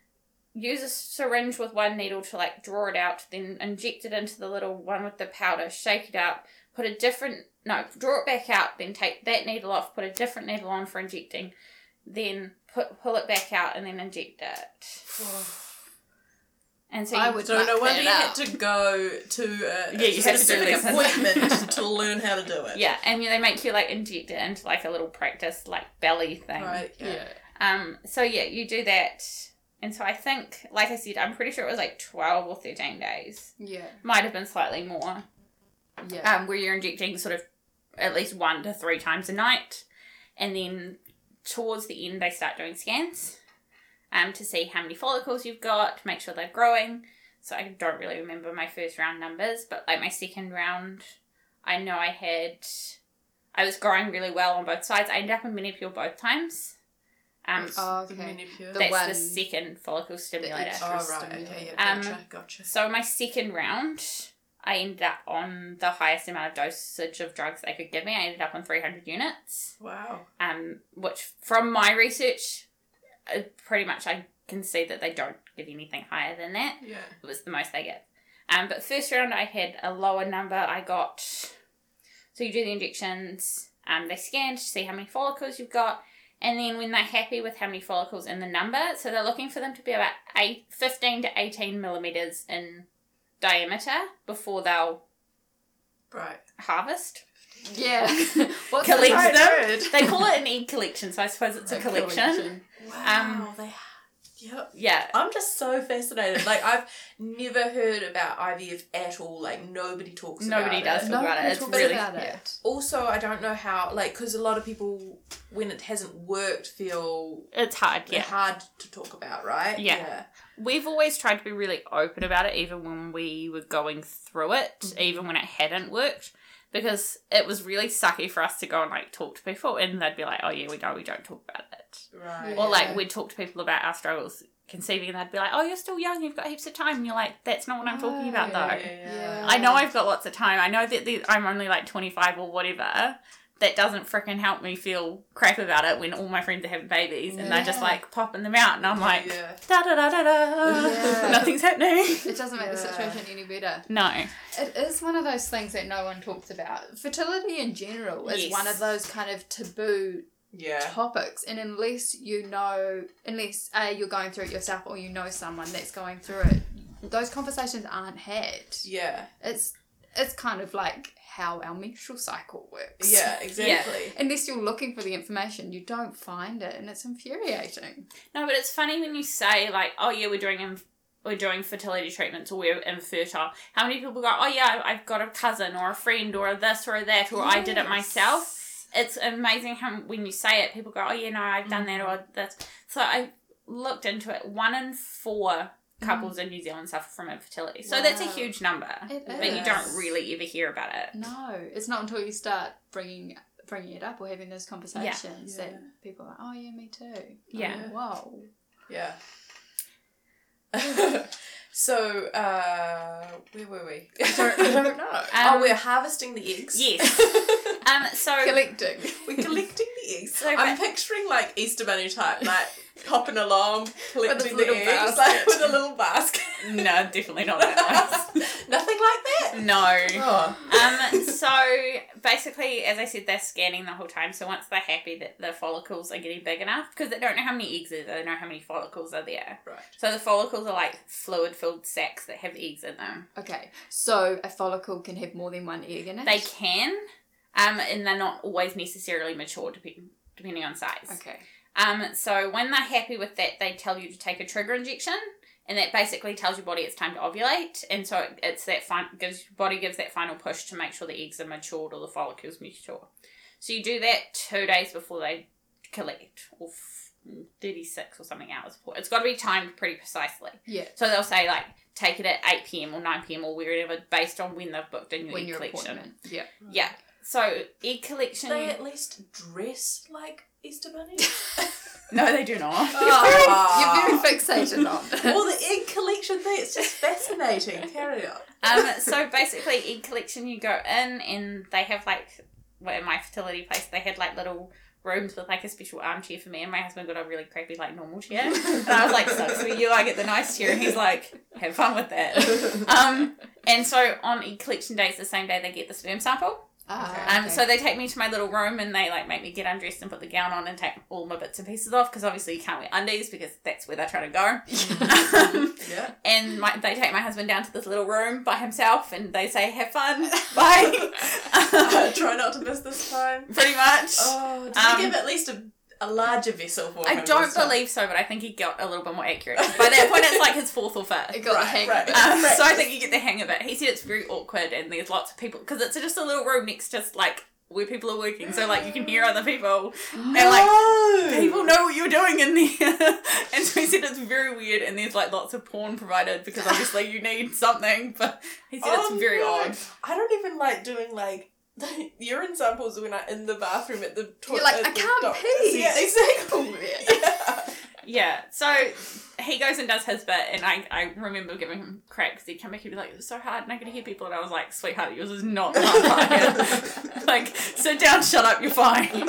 use a syringe with one needle to like draw it out, then inject it into the little one with the powder, shake it up, put a different no, draw it back out, then take that needle off, put a different needle on for injecting, then put pull it back out and then inject it. And so I you, would So no muck wonder that you had to go to a, Yeah, you had to do specific this. appointment to learn how to do it. yeah, and they make you like inject it into like a little practice like belly thing. Right. Yeah. Yeah. Um. So yeah, you do that, and so I think, like I said, I'm pretty sure it was like twelve or thirteen days. Yeah. Might have been slightly more. Yeah. um, where you're injecting sort of at least one to three times a night. And then towards the end, they start doing scans um, to see how many follicles you've got, to make sure they're growing. So I don't really remember my first round numbers, but like my second round, I know I had, I was growing really well on both sides. I ended up in Menopur both times. Um, Oh, The okay. Menopur. The that's one- the second follicle stimulator. extra- oh right. Okay. Yeah. Um, Gotcha. gotcha. So my second round, I ended up on the highest amount of dosage of drugs they could give me. I ended up on 300 units, Wow. um, which from my research, uh, pretty much I can see that they don't give anything higher than that. Yeah. It was the most they get. Um, but first round I had a lower number. I got, so you do the injections, um, they scan to see how many follicles you've got. And then when they're happy with how many follicles in the number, so they're looking for them to be about eight, 15 to 18 millimeters in diameter before they'll Right. harvest. Yeah. What's Collect the right them. word? They call it an egg collection, so I suppose it's a, collection. Um, wow. they. Yep. Yeah. I'm just so fascinated. Like I've never heard about IVF at all. Like nobody talks Nobody about does it. talk about it. It's talks really- about yeah. it. Also, I don't know how. Like, because a lot of people, when it hasn't worked, feel It's hard, yeah. hard to talk about, right? Yeah. We've always tried to be really open about it, even when we were going through it, Mhm. even when it hadn't worked, because it was really sucky for us to go and like talk to people, and they'd be like, "Oh yeah, we know we don't talk about it," Right. or like we'd talk to people about our struggles conceiving, and they'd be like, "Oh, you're still young, you've got heaps of time," and you're like, "That's not what I'm talking about, though." Yeah. I know I've got lots of time. I know that the, I'm only like 25 or whatever. That doesn't freaking help me feel crap about it when all my friends are having babies and they're just like popping them out, and I'm like, yeah. da da da da da. Yeah. Nothing's happening. It doesn't make the situation any better. No. It is one of those things that no one talks about. Fertility in general is Yes. one of those kind of taboo Yeah. topics and unless you know unless a you're going through it yourself or you know someone that's going through it those conversations aren't had Yeah. it's it's kind of like how our menstrual cycle works Yeah, exactly. unless you're looking for the information you don't find it and it's infuriating No, but it's funny when you say like, "Oh yeah, we're doing inf- we're doing fertility treatments or we're infertile." How many people go, "Oh yeah, I've got a cousin or a friend or this or that or I did it myself." It's amazing how when you say it, people go, "Oh yeah, no, I've done that or this." So I looked into it. One in four couples in New Zealand suffer from infertility. So that's a huge number, It but you don't really ever hear about it. no it's not until you start bringing bringing it up or having those conversations Yeah. that people are like oh yeah me too Yeah. Oh, whoa Yeah. so, uh, where were we? I don't, I don't know. oh, Um, we're harvesting the eggs. Yes. Um. So collecting we're collecting the eggs. So I'm picturing like Easter Bunny type, like hopping along, collecting the little eggs, like with a little basket. no, definitely not that nice. Nothing like that. No. Oh. Um, so basically, as I said, they're scanning the whole time. So once they're happy that the follicles are getting big enough, because they don't know how many eggs are there, they know how many follicles are there. Right. So the follicles are like fluid filled sacs that have eggs in them. Okay, so a follicle can have more than one egg in it. They can, um, and they're not always necessarily mature, depending depending on size. Okay. Um, so when they're happy with that, they tell you to take a trigger injection, and that basically tells your body it's time to ovulate. And so it- it's that fin- gives your body gives that final push to make sure the eggs are matured or the follicles mature. So you do that two days before they collect, or f- thirty six or something hours before. It's got to be timed pretty precisely. Yeah. So they'll say like take it at eight pm or nine pm or wherever based on when they've booked in your When egg your collection. appointment. Yeah. Yeah. So egg collection. They at least dress like Easter Bunny? no, they do not. Ah. You're very fixated on it. well, the egg collection thing, it's just fascinating. Carry on. um, so basically, egg collection, you go in and they have like, well, in my fertility place, they had like little rooms with like a special armchair for me, and my husband got a really crappy like normal chair, and I was like, "Sucks for you, I get the nice chair," and he's like, "Have fun with that." Um, and so on egg collection day, it's the same day they get the sperm sample. Ah, Um, so they take me to my little room and they like make me get undressed and put the gown on and take all my bits and pieces off because obviously you can't wear undies because that's where they're trying to go. Um, Yeah. and my, they take my husband down to this little room by himself and they say, "Have fun, bye." Uh, try not to miss this time. Pretty much. Oh, did Um, they give at least a, a larger vessel for I him don't this time? believe so, but I think he got a little bit more accurate. By that point, it's like his fourth or fifth. It got the hang right. of it. Um, so I think you get the hang of it. He said it's very awkward and there's lots of people because it's just a little room next to like where people are working, so like you can hear other people and like people know what you're doing in there. and so he said it's very weird and there's like lots of porn provided because obviously you need something, but he said Oh, it's very no. odd. I don't even like doing like the urine samples when I'm in the bathroom at the toilet. You're like, I can't doctor's." pee. Yeah, exactly. Yeah. Yeah. Yeah, so he goes and does his bit, and I, I remember giving him crap because he'd come back and be like, it's so hard, and I could hear people, and I was like, sweetheart, yours is not hard. like, sit down, shut up, you're fine.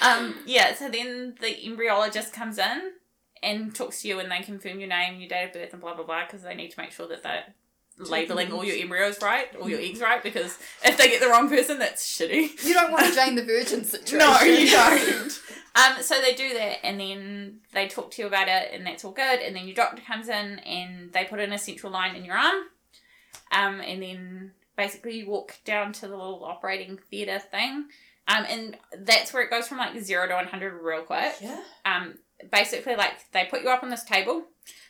Um, yeah, so then the embryologist comes in and talks to you, and they confirm your name, your date of birth, and blah blah blah, because they need to make sure that they're labeling all your embryos right, all your eggs right, because if they get the wrong person, that's shitty. You don't want a Jane the Virgin situation. No, you don't. Um, so they do that, and then they talk to you about it, and that's all good. And then your doctor comes in, and they put in a central line in your arm, um, and then basically you walk down to the little operating theatre thing, um, and that's where it goes from like zero to one hundred real quick. yeah. Um, basically, like they put you up on this table,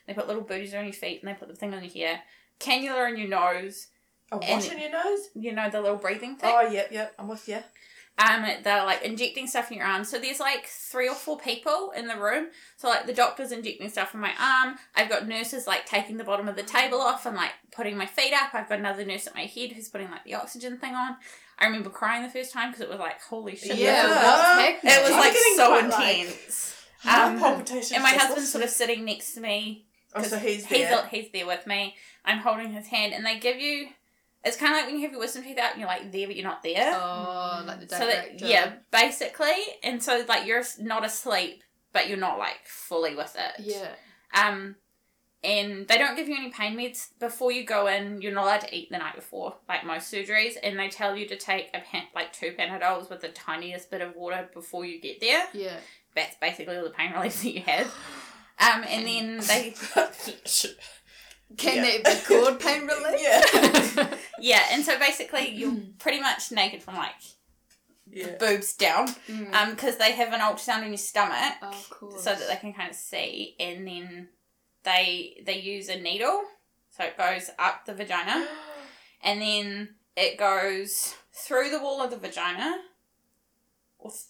they put little booties on your feet, and they put the thing on your ear, cannula in your nose, A And- wash in your nose? you know the little breathing thing. Oh, yep, yep. I'm with you. Um, they're like injecting stuff in your arm. So there's like three or four people in the room. So like the doctor's injecting stuff in my arm. I've got nurses like taking the bottom of the table off and like putting my feet up. I've got another nurse at my head who's putting like the oxygen thing on. I remember crying the first time because it was like holy shit. Yeah, Yeah. what's? It was like so quite, like, intense. Um, and my just husband's sort of sitting next to me Oh, so he's he's there. he's there with me. I'm holding his hand, and they give you. It's kind of like when you have your wisdom teeth out, and you're like there, but you're not there. Oh, like the so director. that yeah, basically, and so like you're not asleep, but you're not like fully with it. Yeah. Um, and they don't give you any pain meds before you go in. You're not allowed to eat the night before, like most surgeries, and they tell you to take a pan, like two Panadols with the tiniest bit of water before you get there. Yeah. That's basically all the pain relief that you have. Um, and then they, Can Yeah. that be called pain relief? Yeah. yeah, and so basically you're pretty much naked from like yeah. boobs down, Mm. um, because they have an ultrasound in your stomach. oh, so that they can kind of see and then they they use a needle so it goes up the vagina and then it goes through the wall of the vagina or th-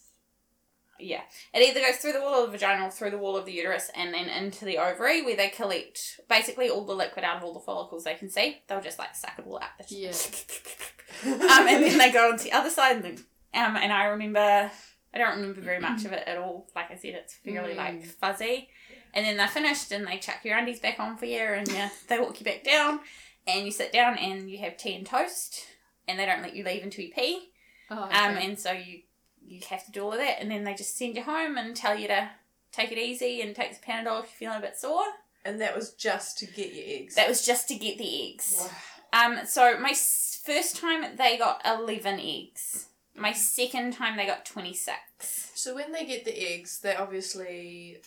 yeah. It either goes through the wall of the vagina or through the wall of the uterus and then into the ovary where they collect basically all the liquid out of all the follicles they can see. They'll just like suck it all out. Yeah. um, and then they go on to the other side and, then- um, and I remember I don't remember very much of it at all. Like I said it's fairly Mm. like fuzzy. And then they're finished and they chuck your undies back on for you and yeah, they walk you back down. And you sit down and you have tea and toast and they don't let you leave until you pee. Oh, um, and so you you have to do all of that and then they just send you home and tell you to take it easy and take the Panadol if you're feeling a bit sore And that was just to get your eggs. that was just to get the eggs Wow. um, so my first time they got 11 eggs my second time they got 26 So when they get the eggs, they obviously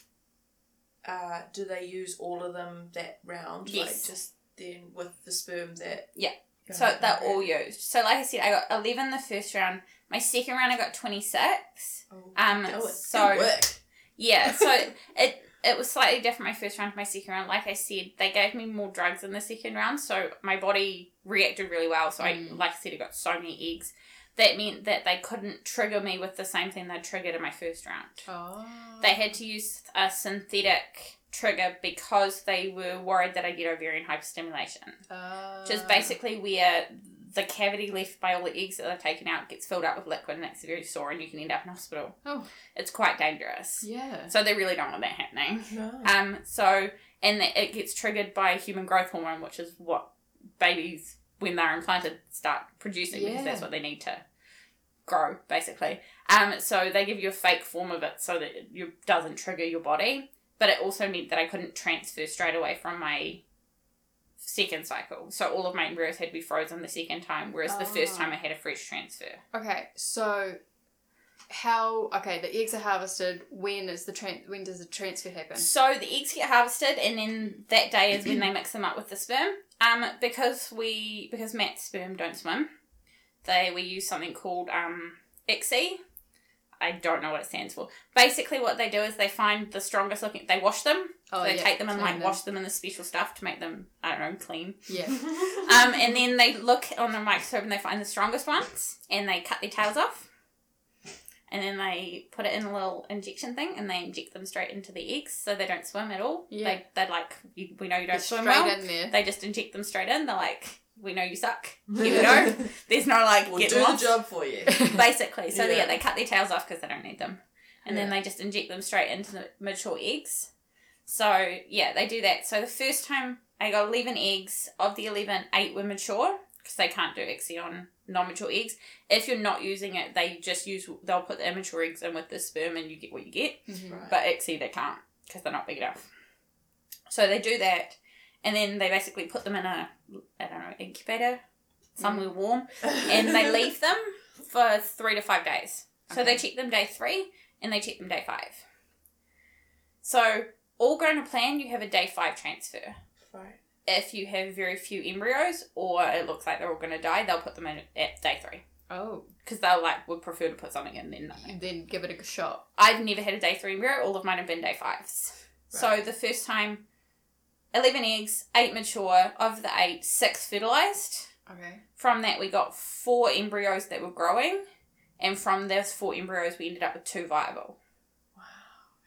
uh, do they use all of them that round? Like Yes. just then with the sperm that Yeah. So they're all used. So like I said, I got eleven the first round. My second round I got twenty six. Oh, Um, going. so-. Yeah, so it it was slightly different my first round to my second round. Like I said, they gave me more drugs in the second round, so my body reacted really well. So I Mm. like I said, I got so many eggs. That meant that they couldn't trigger me with the same thing they triggered in my first round. Oh. They had to use a synthetic trigger because they were worried that I'd get ovarian hyperstimulation. Uh, which is basically where the cavity left by all the eggs that they've taken out gets filled up with liquid and that's very sore and you can end up in hospital. Oh. It's quite dangerous. Yeah. So they really don't want that happening. No. Um, so, and that it gets triggered by human growth hormone, which is what babies, when they're implanted, start producing because that's what they need to grow, basically. Um, so they give you a fake form of it so that it doesn't trigger your body. But it also meant that I couldn't transfer straight away from my second cycle. So all of my embryos had to be frozen the second time, whereas the first time I had a fresh transfer. Okay, so how? Okay, the eggs are harvested. When is the tran- When does the transfer happen? So the eggs get harvested, and then that day is when they mix them up with the sperm. Um, because we because Matt's sperm don't swim, they we use something called um ICSI. I don't know what it stands for. Basically, what they do is they find the strongest looking. They wash them. Oh, they yeah, take them and like them. wash them in the special stuff to make them I don't know clean. Yeah. Um, and then they look on the microscope and they find the strongest ones and they cut their tails off. And then they put it in a little injection thing and they inject them straight into the eggs so they don't swim at all. Yeah. They, they're like, you, we know you don't It's swim straight well. in there. They just inject them straight in. They're like, we know you suck. You know. There's no like, We'll get do lost. the job for you. Basically. So Yeah. yeah, they cut their tails off because they don't need them. And then they just inject them straight into the mature eggs. So yeah, they do that. So the first time I got 11 eggs, of the 11, 8 were mature because they can't do ICSI on non-mature eggs. If you're not using it, they just use, they'll put the immature eggs in with the sperm and you get what you get. Mhm. Right. But ICSI they can't because they're not big enough. So they do that and then they basically put them in a, I don't know, incubator, somewhere mm. warm and they leave them for three to five days. So they Okay. check them day three and they check them day five. So all going to plan, you have a day five transfer. right. If you have very few embryos or it looks like they're all going to die, they'll put them in at day three Oh, because they'll like would prefer to put something in and then give it a shot. I've never had a day three embryo. All of mine have been day fives. So the first time, eleven eggs, eight mature. Of the eight, six fertilized. Okay. From that, we got four embryos that were growing, and from those four embryos, we ended up with two viable. Wow.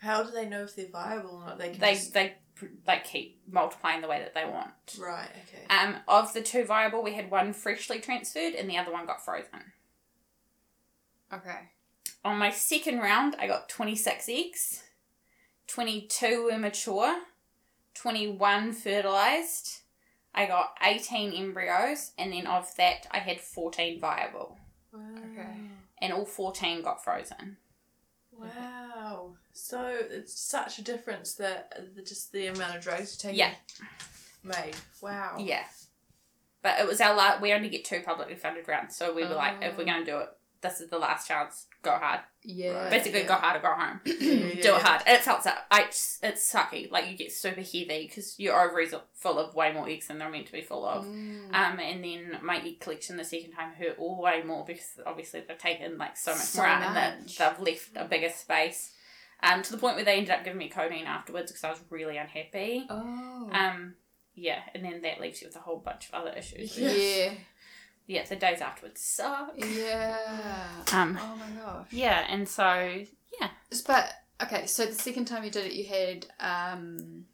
How do they know if they're viable or not? They They just... they like keep multiplying the way that they want. Right, okay. Um, of the two viable, we had one freshly transferred, and the other one got frozen. Okay. On my second round, I got twenty six eggs, twenty two were mature, twenty one fertilized. I got eighteen embryos, and then of that, I had fourteen viable, Wow. Okay. and all fourteen got frozen. Wow. So it's such a difference that uh, the, just the amount of drugs you're taking Yeah. made. Wow. Yeah. But it was our last, we only get two publicly funded rounds. So we were like, if we're Oh. going to do it, this is the last chance. Go hard. Yeah. Basically, yeah. go hard or go home. Yeah, do it hard. And it felt so. I, it's it's sucky. Like you get super heavy because your ovaries are full of way more eggs than they're meant to be full of. Mm. Um, and then my egg collection the second time hurt all way more because obviously they've taken like so much So more out and that they've left a bigger space. Um, to the point where they ended up giving me codeine afterwards because I was really unhappy. oh. Um, yeah, and then that leaves you with a whole bunch of other issues. yeah. Yeah, the days afterwards suck. Yeah. Um, Oh my gosh. yeah, and so yeah, But okay, so the second time you did it, you had um,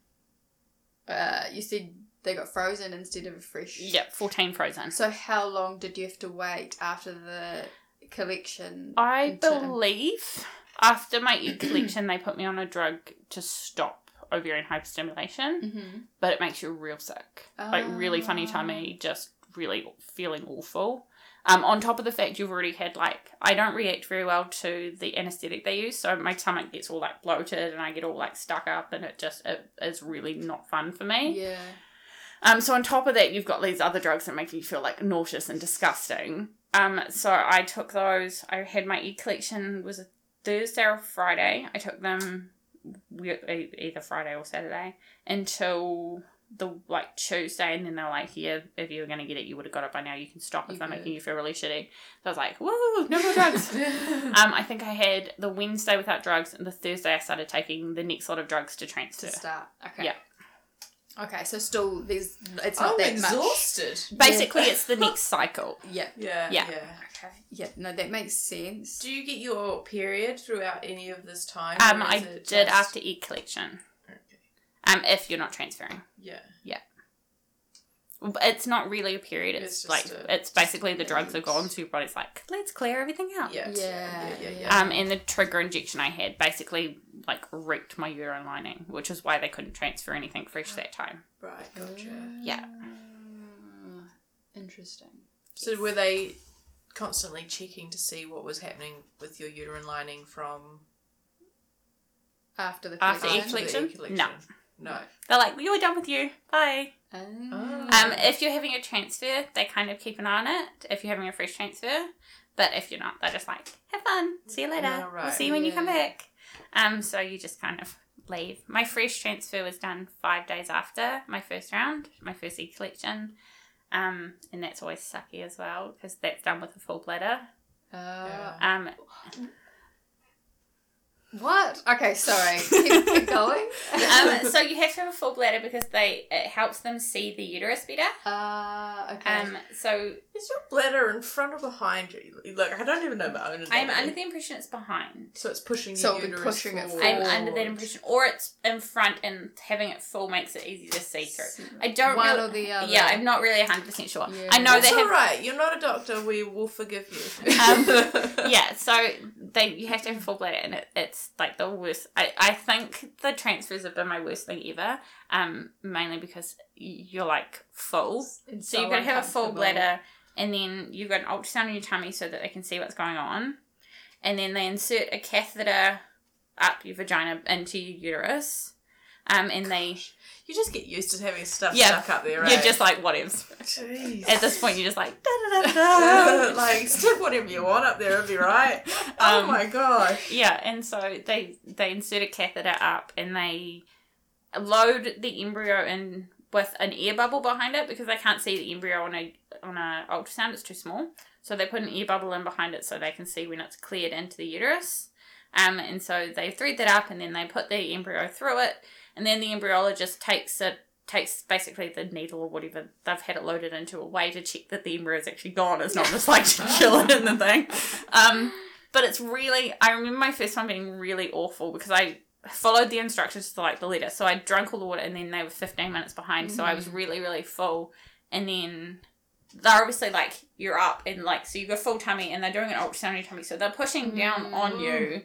uh, you said they got frozen instead of fresh. yeah, fourteen frozen. So how long did you have to wait after the collection? I until- believe after my egg collection, they put me on a drug to stop ovarian hyperstimulation, Mhm. but it makes you real sick. Like really funny Ah. tummy, just really feeling awful. Um, on top of the fact you've already had like I don't react very well to the anesthetic they use, so my stomach gets all like bloated and I get all like stuck up, and it just it is really not fun for me. Yeah. Um, so on top of that, you've got these other drugs that make you feel like nauseous and disgusting. Um, so I took those. I had my e collection was a Thursday or Friday. I took them either Friday or Saturday until the like Tuesday, and then they're like, "Yeah, if you were gonna get it, you would have got it by now. You can stop if You they're making you feel really shitty." So I was like, "Woo, no more drugs." um, I think I had the Wednesday without drugs, and the Thursday I started taking the next lot of drugs to transfer. To start. Okay. Yeah. Okay, so still there's it's not I'm that much. exhausted. Basically, it's the next cycle. Yeah. Yeah. Yeah. Yeah. Okay. Yeah. No, that makes sense. Do you get your period throughout any of this time? Um, I did just- after egg collection. Okay. Um, if you're not transferring, Yeah. yeah. it's not really a period. It's, It's like a- it's basically the drugs are gone, so your body's like, let's clear everything out. Yeah. Yeah, Yeah. Yeah. yeah. yeah. Um, and the trigger injection I had basically like wrecked my uterine lining, which is why they couldn't transfer anything fresh that time. Right. Gotcha. Yeah. Ah, Interesting. So were they constantly checking to see what was happening with your uterine lining from After the After collection? collection? the egg No. No. They're like, we're done with you. Bye. Ah. Um, if you're having a transfer, they kind of keep an eye on it. If you're having a fresh transfer, but if you're not, they're just like, have fun. See you later. Yeah, We'll see you when you come back. Um, so you just kind of leave. My fresh transfer was done five days after my first round, my first egg collection. Um, and that's always sucky as well because that's done with a full bladder. Ah. Um, What? Okay, sorry. keep, keep going. um, so you have to have a full bladder because they it helps them see the uterus better. Uh, okay. Um, so Is your bladder in front or behind you? Look, I don't even know my own. I'm under the impression it's behind. So it's pushing So your it'll uterus pushing it forward. I'm under that impression, or it's in front and having it full makes it easy to see through. I don't One really, or the other. Yeah, I'm not really hundred percent sure. Yeah. I know That's they all have. right. You're not a doctor. We will forgive you. Um, Yeah, so they you have to have a full bladder, and it, it's like the worst. I, I think the transfers have been my worst thing ever. Um, mainly because you're like full, It's so so you've got to have a full bladder, and then you've got an ultrasound in your tummy so that they can see what's going on, and then they insert a catheter up your vagina into your uterus, um, and they You just get used to having stuff Yeah, stuck up there, right? you're just like whatever. At this point, you're just like da da da da. like stick whatever you want up there, it'll be right. oh Um, my gosh. Yeah, and so they they insert a catheter up and they load the embryo in with an air bubble behind it because they can't see the embryo on a on a ultrasound. It's too small. So they put an air bubble in behind it so they can see when it's cleared into the uterus. Um, and so they thread that up and then they put the embryo through it, and then the embryologist takes it takes basically the needle or whatever they've had it loaded into a way to check that the embryo is actually gone. It's not just like chilling in the thing. Um, but it's really I remember my first one being really awful because I followed the instructions to like the letter. So I drank all the water and then they were 15 minutes behind. So I was really, really full. And then they're obviously like, you're up and like, so you've got full tummy and they're doing an ultrasound on your tummy. So they're pushing down on you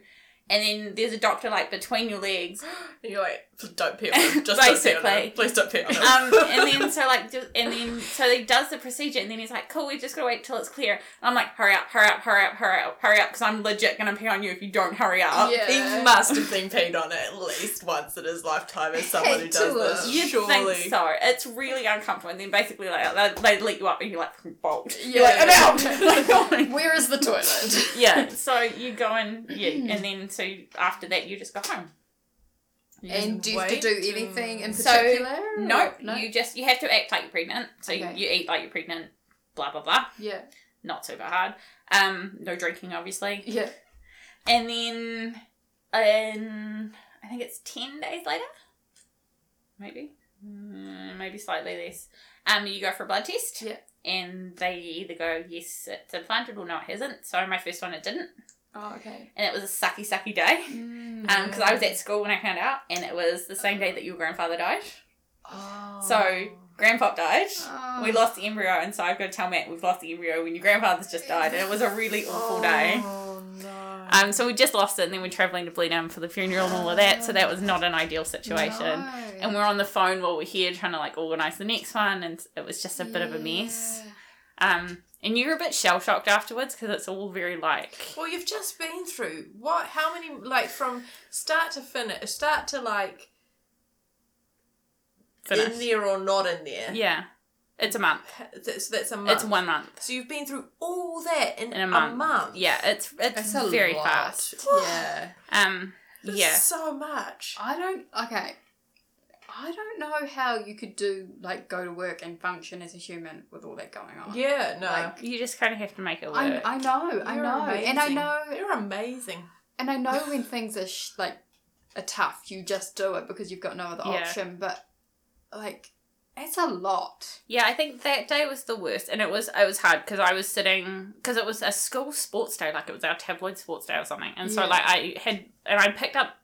and then there's a doctor like between your legs. And you're like, don't pee on him. Just don't pee on Basically. him. Please don't pee on him. Um, and then so like, do- and then so he does the procedure, and then he's like, "Cool, we just gotta wait till it's clear." And I'm like, "Hurry up, hurry up, hurry up, hurry up, hurry up," because I'm legit gonna pee on you if you don't hurry up. Yeah. He must have been peed on at least once in his lifetime as someone who does this. have. You'd Surely. think so. It's really uncomfortable, and then basically like they, they let you up, and you're like bolt. Yeah. You're like, I'm out. Where is the toilet? yeah. So you go and yeah, and then so after that you just go home. And do you have to do anything in So, particular? Nope. No. You just you have to act like you're pregnant. So Okay. you, you eat like you're pregnant. Blah blah blah. Yeah. Not super hard. Um, no drinking obviously. Yeah. And then, um, I think it's ten days later. Maybe, mm, maybe slightly less. Um, you go for a blood test. Yeah. And they either go yes it's implanted or no it hasn't. So my first one it didn't, Oh, okay. and it was a sucky sucky day. Mm. Um, because I was at school when I found out, and it was the same day that your grandfather died. Oh. So grandpop died. Oh. We lost the embryo, and so I've got to tell Matt we've lost the embryo when your grandfather's just died, and it was a really awful day. Oh no. Um, so we just lost it, and then we're travelling to Blenheim for the funeral and all of that. So that was not an ideal situation. No. And we're on the phone while we're here trying to like organise the next one, and it was just a bit of a mess. Um, and you're a bit shell shocked afterwards because it's all very like Well, you've just been through what? How many? Like from start to finish, start to like in there or not in there. Yeah, it's a month. That's, that's a month. It's one month. So you've been through all that in, In a month. A month. Yeah, it's it's It's very lot. fast. Yeah. Um, That's yeah. so much. I don't. Okay. I don't know how you could do like go to work and function as a human with all that going on. Yeah, no. Like, You just kind of have to make it work. I, I know, I You're know, and I know, You're amazing. and I know when things are sh- like are tough, you just do it because you've got no other Yeah. option. But like, it's a lot. Yeah, I think that day was the worst, and it was it was hard because I was sitting because it was a school sports day, like it was our tabloid sports day or something, and so Yeah. like I had and I picked up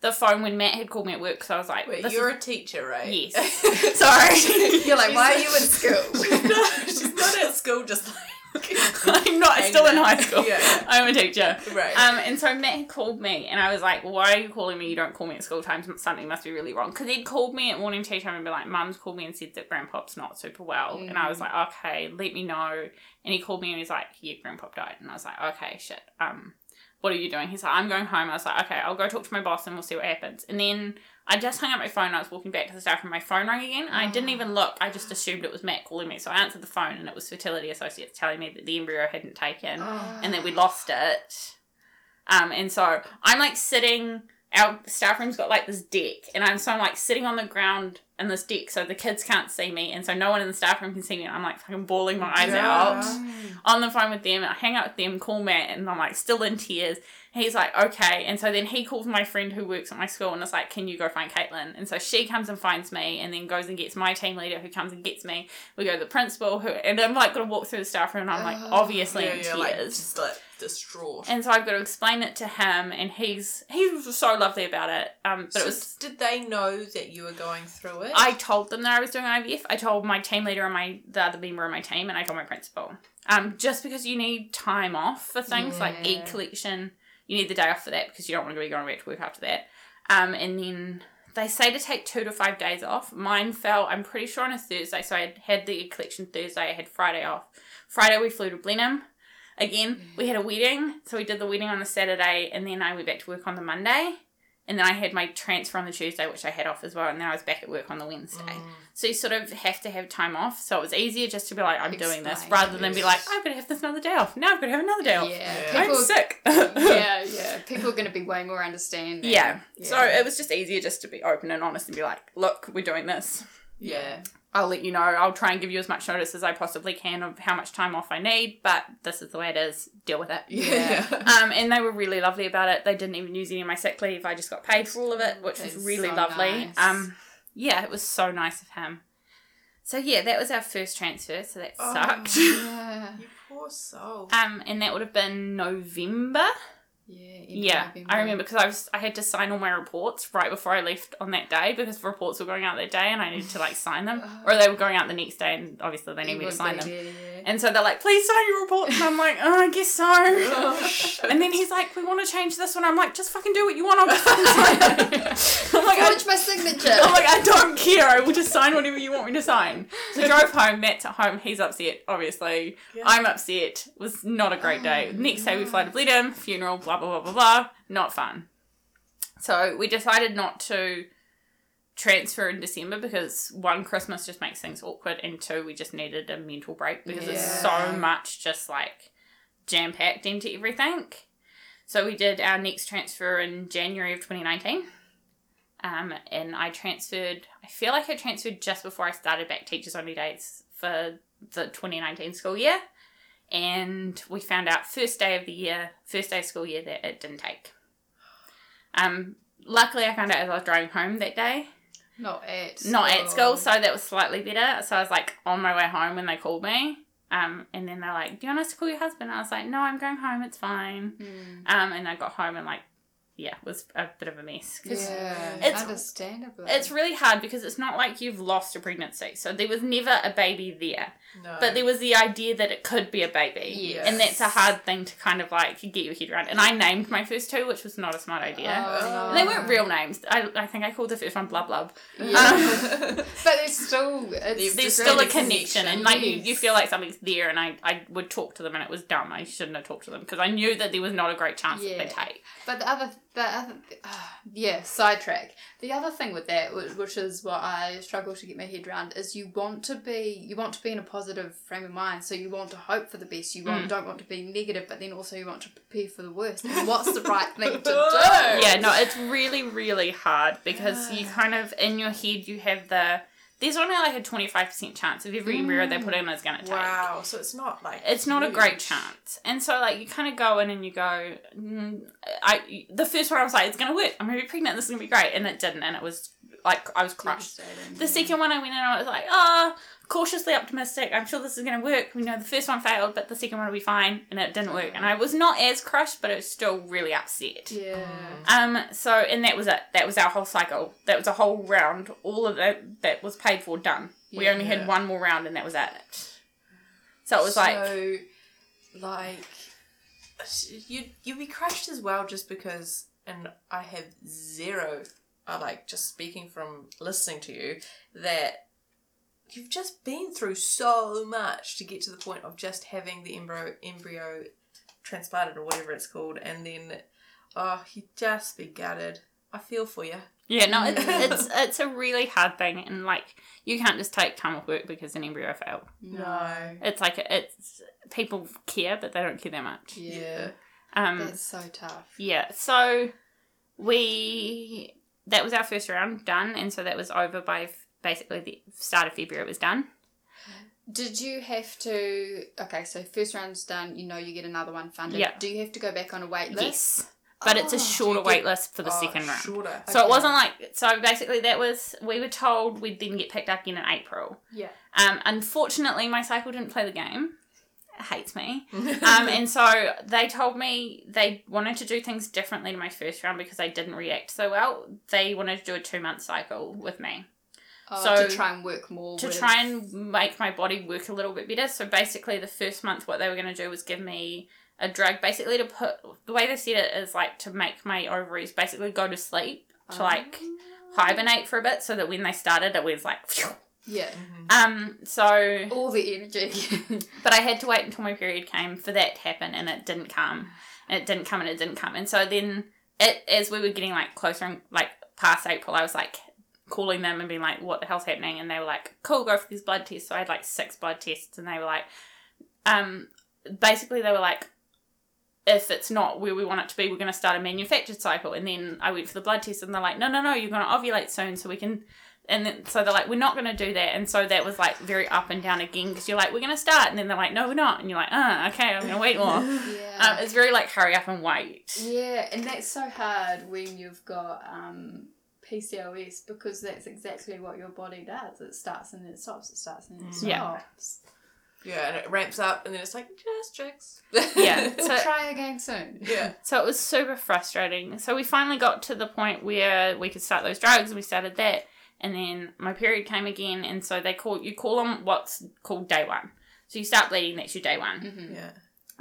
the phone when Matt had called me at work, so I was like, Wait, you're is- a teacher, right? Yes. Sorry. You're like, why are you in school? no, she's not at school. Just like I'm not still in high school. Yeah. I'm a teacher. right. Um, and so Matt had called me, and I was like, "Why are you calling me? You don't call me at school times. Something must be really wrong." Because he'd called me at morning tea time and be like, "Mum's called me and said that Grandpop's not super well," and I was like, "Okay, let me know." And he called me and he's like, "Yeah, Grandpop died," and I was like, "Okay, shit. Um, what are you doing?" He's like, "I'm going home." I was like, "Okay, I'll go talk to my boss and we'll see what happens." And then I just hung up my phone. I was walking back to the staff and My phone rang again. I didn't even look. I just assumed it was Matt calling me. So I answered the phone, and it was fertility associates telling me that the embryo hadn't taken and that we lost it. Um, and so I'm like sitting. Our staff room's got like this deck, and I'm so I'm like sitting on the ground in this deck, so the kids can't see me, and so no one in the staff room can see me. And I'm like fucking bawling my eyes Yeah. out on the phone with them, and I hang out with them, call Matt, and I'm like still in tears. He's like, okay, and so then he calls my friend who works at my school, and is like, can you go find Caitlin? And so she comes and finds me, and then goes and gets my team leader, who comes and gets me. We go to the principal, who, and I'm like gonna walk through the staff room, and I'm like Oh. obviously yeah, in you're like just like distraught. And so I've got to explain it to him, and he's he was so lovely about it. Um, but so it was did they know that you were going through it? I told them that I was doing IVF. I told my team leader and my the other member of my team, and I told my principal. Um, just because you need time off for things like egg collection, you need the day off for that because you don't want to be going back to work after that. Um, and then they say to take two to five days off. Mine fell, I'm pretty sure, on a Thursday, so I had the collection Thursday. I had Friday off. Friday we flew to Blenheim. Again, we had a wedding, so we did the wedding on the Saturday, and then I went back to work on the Monday. And then I had my transfer on the Tuesday, which I had off as well, and then I was back at work on the Wednesday. Mm. So you sort of have to have time off. So it was easier just to be like, I'm doing this, Explain, rather than be like, I'm going to have this another day off. Now I'm going to have another day off. Yeah, Yeah. I'm sick. yeah, yeah. People are going to be way more understanding. yeah. So it was just easier just to be open and honest and be like, look, we're doing this. Yeah. I'll let you know. I'll try and give you as much notice as I possibly can of how much time off I need, but this is the way it is. Deal with it. yeah. Um, and they were really lovely about it. They didn't even use any of my sick leave. I just got paid for all of it, which was really so lovely. nice. Um, yeah, it was so nice of him. So yeah, that was our first transfer. So that sucked. Yeah. you poor soul. Um, and that would have been November. Yeah. Yeah, I remember because I was I had to sign all my reports right before I left on that day because the reports were going out that day and I needed to like sign them or they were going out the next day and obviously they need me to sign them. yeah. And so they're like, please sign your reports. And I'm like, oh, I guess so. and then he's like, we want to change this one. I'm like, just fucking do what you want. I'll just fucking sign. I'm like, I, my signature. I'm like, I don't care. I will just sign whatever you want me to sign. So I drove home. Matt's at home. He's upset, obviously. I'm upset. It was not a great day. Next day we fly to Blenheim, funeral, blah, blah, blah, blah, blah. Not fun. So we decided not to transfer in December because one, Christmas just makes things awkward, and two, we just needed a mental break because it's so much just like jam packed into everything. So we did our next transfer in January of 2019. Um, and I transferred, I feel like I transferred just before I started back teachers only dates for the 2019 school year. And we found out first day of the year, first day of school year, that it didn't take. Um, luckily, I found out as I was driving home that day, Not at not at school, so that was slightly better. So I was like on my way home when they called me. Um, and then they're like, "Do you want us to call your husband?" I was like, "No, I'm going home. It's fine." Mm. Um, and I got home and like, yeah, it was a bit of a mess. Yeah, it's- understandable. It's really hard because it's not like you've lost a pregnancy. So there was never a baby there. No. But there was the idea that it could be a baby. Yes. And that's a hard thing to kind of like get your head around. And I named my first two, which was not a smart idea. Oh, And they weren't real names. I, I think I called the first one Blub Blub. Yeah. Um, but there's still it's There's still a connection, connection, and like you, yes. you feel like something's there. And I, I would talk to them, and it was dumb. I shouldn't have talked to them because I knew that there was not a great chance that they'd take. But the other, other, uh, yeah, sidetrack. The other thing with that, wh- which is what I struggle to get my head around, is you want to be, you want to be in a positive frame of mind. So you want to hope for the best. You want, don't want to be negative, but then also you want to prepare for the worst. And what's the right thing to do? Yeah, no, it's really, really hard because you kind of in your head you have the there's only like a twenty five percent chance of every embryo they put in is gonna take. wow. So it's not like It's not a great chance, and so like you kind of go in and you go, mm, I the first one I was like, it's gonna work. I'm gonna be pregnant. This is gonna be great, and it didn't, and it was like I was crushed. The yeah. second one I went in, and I was like, ah, cautiously optimistic. I'm sure this is going to work. We know the first one failed, but the second one will be fine, and it didn't work. And I was not as crushed, but it was still really upset. Yeah. Um. So, and that was it. That was our whole cycle. That was a whole round. All of that that was paid for done. Yeah. We only had one more round, and that was it. So it was like, so, like you you'd be crushed as well just because and I have zero I like just speaking from listening to you that you've just been through so much to get to the point of just having the embryo embryo transplanted or whatever it's called and then oh you'd just be gutted. I feel for you. yeah, no, it's it's it's a really hard thing, and like you can't just take time off work because an embryo failed. No. It's like it's people care, but they don't care that much. Yeah. Um. That's so tough. Yeah, so we that was our first round done, and so that was over by f- basically the start of February. It was done. Did you have to? Okay, so first round's done. You know you get another one funded. Yeah. Do you have to go back on a wait list? Yes, but it's a Oh, shorter get- wait list for the Oh, second round. Shorter. So it wasn't like so. Basically, that was we were told we'd then get picked up again in April. Yeah. Um, unfortunately, my cycle didn't play the game. It hates me. um, and so they told me they wanted to do things differently to my first round because I didn't react so well. They wanted to do a two month cycle with me. Oh, So- to try and work more. to with- try and make my body work a little bit better. So basically, the first month, what they were going to do was give me a drug, basically to put the way they said it is like to make my ovaries basically go to sleep to like hibernate for a bit, so that when they started, it was like. phew. Yeah. Um. So, All the energy. but I had to wait until my period came for that to happen, and it didn't come, and it didn't come, and it didn't come, and so then it as we were getting like closer and like past April, I was like calling them and being like, "What the hell's happening?" And they were like, "Cool, go for these blood tests." So I had like six blood tests, and they were like, um, basically they were like, if it's not where we want it to be, we're going to start a manufactured cycle. And then I went for the blood test, and they're like, "No, no, no, you're going to ovulate soon, so we can." And then, so they're like, we're not going to do that. And so that was like very up and down again because you're like, we're going to start. And then they're like, no, we're not. And you're like, oh, okay, I'm going to wait more. yeah. Um, it's very like hurry up and wait. yeah, and that's so hard when you've got um, PCOS because that's exactly what your body does. It starts and then it stops. It starts and then it Yeah. stops. Yeah, and it ramps up, and then it's like just chicks. Yeah. We'll try again soon. yeah. So it was super frustrating. So we finally got to the point where we could start those drugs. And We started that, and then my period came again, and so they call you call them what's called day one. So you start bleeding. That's your day one. Mm-hmm. Yeah.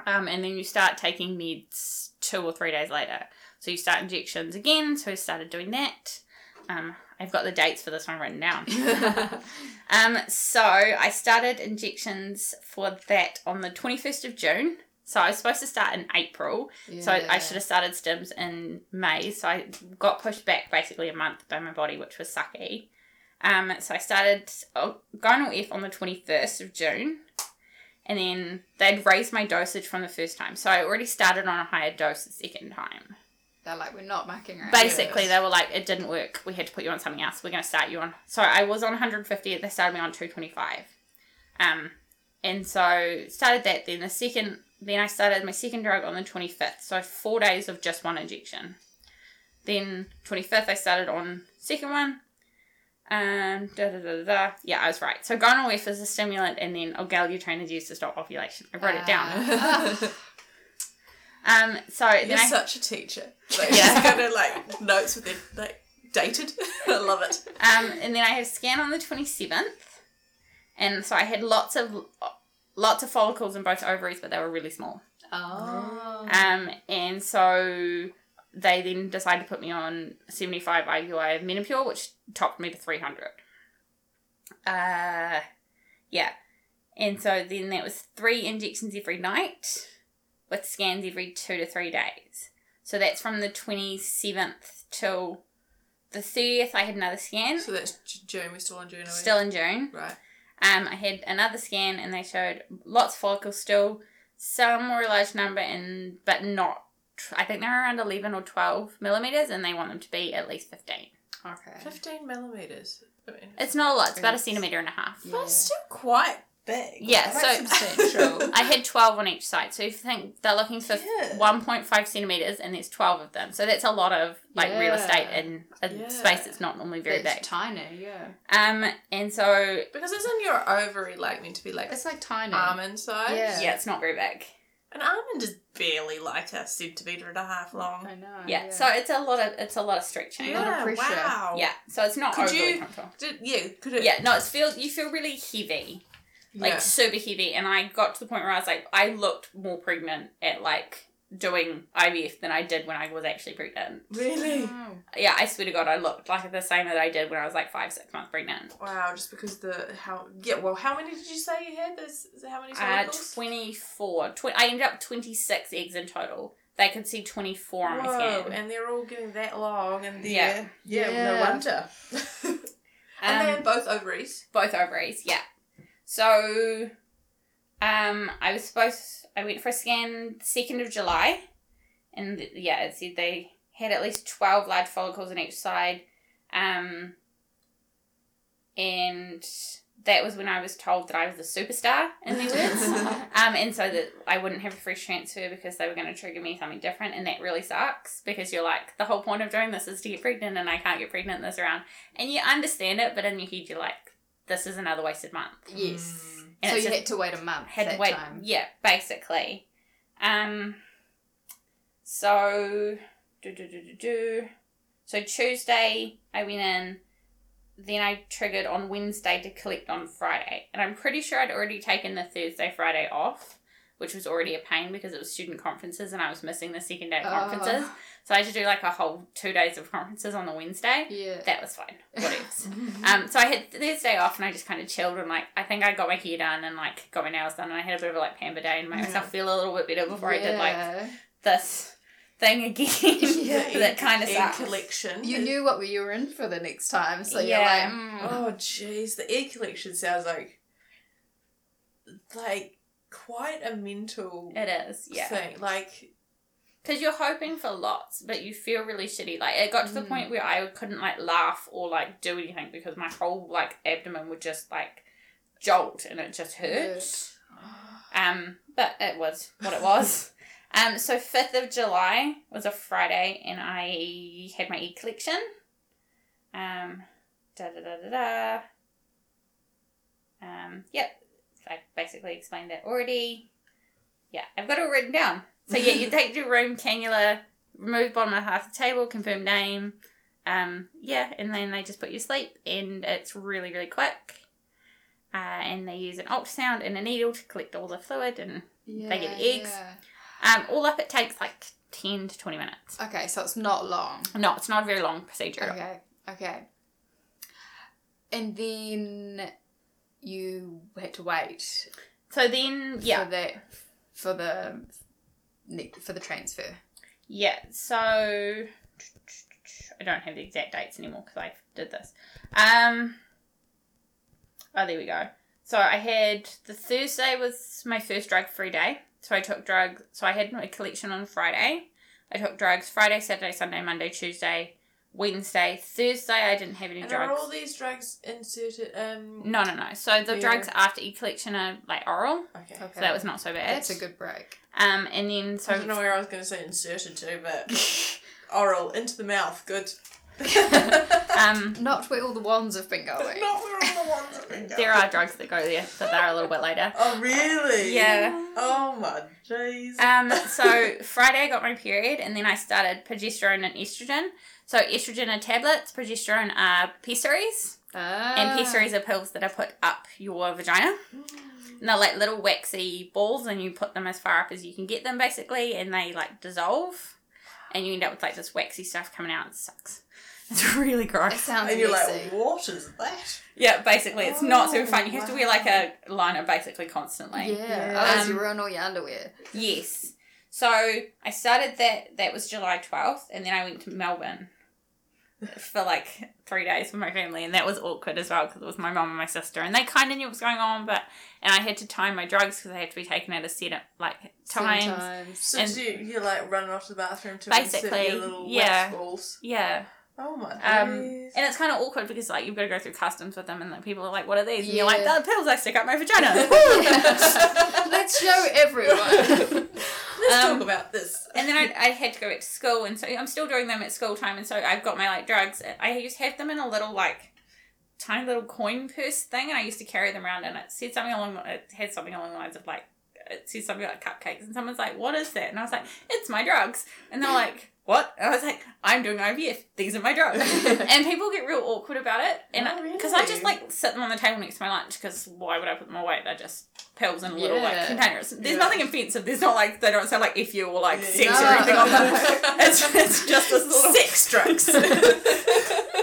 Um, and then you start taking meds two or three days later. So you start injections again. So I started doing that. Um, I've got the dates for this one written down. Um, so I started injections for that on the 21st of June. So I was supposed to start in April. So I, I should have started stims in May. So I got pushed back basically a month by my body, which was sucky. Um, so I started oh, gonal F on the 21st of June. And then they'd raised my dosage from the first time. So I already started on a higher dose the second time. They're like, we're not mucking around. Basically, they were like, it didn't work. We had to put you on something else. We're going to start you on. So I was on 150. They started me on 225. Um, and so started that. Then the second, then I started my second drug on the 25th. So four days of just one injection. Then 25th, I started on second one. Um, da, da, da, da, da. Yeah, I was right. So gonal F is a stimulant, and then Orgalutran is used to stop ovulation. I wrote it down. Um, so You're I, such a teacher. Like, Yeah. Kind of like notes with it, like dated. I love it. Um, and then I had a scan on the 27th. And so I had lots of lots of follicles in both ovaries, but they were really small. oh. Um, and so they then decided to put me on 75 IUI of Menopur, which topped me to 300. Uh, yeah. And so then that was three injections every night with scans every two to three days. So that's from the 27th till the 30th, I had another scan. So that's June. We're still in June. Are we? Still in June. Right. Um, I had another scan and they showed lots of follicles still. Some were a large number, and but not. I think they're around eleven or twelve millimeters, and they want them to be at least fifteen. Okay. 15 millimeters. I mean, It's not a lot. It's about a centimeter and a half. Yeah. that's still quite big. Yeah, Quite so- substantial. I had twelve on each side. So if you think they're looking for Yeah. one point five centimeters, and there's twelve of them, so that's a lot of like real estate Yeah. in a Yeah. space that's not normally very big. It's big. tiny, yeah. Um, and so because isn't your ovary like meant to be like It's like tiny. almond size? Yeah. yeah, it's not very big. An almond is barely like a centimeter and a half long. I know. Yeah, so it's a lot of it's a lot of stretching. lot of Yeah, pressure. wow. Yeah, so it's not Could overly you- comfortable. Did, yeah, could it? Yeah, no, it's feel you feel really heavy, like yeah. super heavy, and I got to the point where I was like, I looked more pregnant at like doing IVF than I did when I was actually pregnant. Really? Oh. Yeah, I swear to God, I looked like the same that I did when I was like five, six months pregnant. Wow, just because the how yeah, well how many did you say you had? There's is how many Uh, twenty four. Tw- I ended up twenty six eggs in total. They could see twenty four on my Whoa, scan. and they're all getting that long and they're Yeah. yeah, Yeah. no wonder. and Um, then both ovaries. both ovaries yeah so um i was supposed i went for a scan 2nd of july and yeah it said they had at least 12 large follicles on each side um and that was when i was told that i was a superstar in their words. Um and so that i wouldn't have a fresh transfer because they were going to trigger me something different and that really sucks because you're like the whole point of doing this is to get pregnant and i can't get pregnant this round. And you understand it but in your head you're like this is another wasted month Yes. And so you just- had to wait a month had that to wait time. yeah basically um so do, do, do, do, do. so tuesday i went in then i triggered on wednesday to collect on friday and i'm pretty sure i'd already taken the thursday friday off which was already a pain because it was student conferences and i was missing the second day of conferences Oh. so i had to do like a whole two days of conferences on the wednesday Yeah. that was fine whatever um, so I had Thursday off and I just kind of chilled and like I think I got my hair done and like got my nails done and I had a bit of a like pamper day and made myself feel a little bit better before I did like this thing again Yeah. that kind of egg sucks. collection. You knew what you were in for the next time, so Yeah. you're like, mm. Oh jeez, the egg collection sounds like like quite a mental It is, yeah. thing. Like Because you're hoping for lots, but you feel really shitty. Like it got to the Mm. point where I couldn't like laugh or like do anything because my whole like abdomen would just like jolt and it just hurt. Um, but it was what it was. um, so fifth of July was a Friday, and I had my e collection. Um, da da da da da. Um, yep, I basically explained that already. Yeah, I've got it all written down. So yeah, you take your room cannula, remove bottom of half the table, confirm name. Um, yeah, and then they just put you to sleep, and it's really really quick. Uh, and they use an ultrasound and a needle to collect all the fluid, and They get the eggs. um, all up it takes like ten to twenty minutes. Okay, so it's not long. No, it's not a very long procedure. Okay, okay. And then you had to wait So then, yeah, for the for the for the transfer. Yeah, so I don't have the exact dates anymore because I did this. Um, oh, there we go. So I had the Thursday was my first drug free day. So I took drugs. So I had my collection on Friday. I took drugs Friday, Saturday, Sunday, Monday, Tuesday, Wednesday, Thursday. I didn't have any And drugs. are all these drugs inserted? Um. no, no, no. So the Yeah. drugs after e collection are like oral. Okay. Okay. So that was not so bad. That's a good break. Um, and then so I don't know where I was going to say inserted to, but oral into the mouth. Good. um, Not where all the wands have been going. Not where all the ones have been there are drugs that go there, but they're a little bit later. Oh really? Yeah. Oh my jeez. Um, so Friday I got my period, and then I started progesterone and estrogen. So estrogen are tablets, progesterone are pessaries, Ah. and pessaries are pills that are put up your vagina. And they're like little waxy balls, and you put them as far up as you can get them, basically, and they like dissolve, and you end up with like this waxy stuff coming out. It sucks. It's really gross. It gross. sounds and you're messy. like, what is that? Yeah, basically, it's not super fun. You have to wear like a liner basically constantly. yeah. Yeah. Oh, so you Um, ruin all your underwear. Yes. So I started that. That was July twelfth, and then I went to Melbourne for like three days with my family, and that was awkward as well because it was my mum and my sister, and they kind of knew what was going on, but and I had to time my drugs because they had to be taken at a set like times. Sometimes. So And- you, you're like running off to the bathroom to Basically, little yeah. Yeah. Oh my Um, days. and it's kind of awkward because like you've got to go through customs with them, and like people are like, "What are these?" And you're like, "The pills I stick up my vagina." Let's show everyone. Let's um, talk about this. And then I, I had to go back to school, and so I'm still doing them at school time. And so I've got my like drugs. I used to have them in a little like tiny little coin purse thing, and I used to carry them around. And it said something along. It had something along the lines of like it said something like cupcakes. And someone's like, "What is that?" And I was like, "It's my drugs." And they're like. What? And I was like, I'm doing IVF. These are my drugs. and people get real awkward about it. And Oh, because I just like sit them on the table next to my lunch because why would I put them away? They're just pills in a little like Yeah. containers. There's Yeah. nothing offensive. There's not like they don't sound like if you or like Yeah, sex yeah. or anything on them. It's, it's just this little Sex drugs.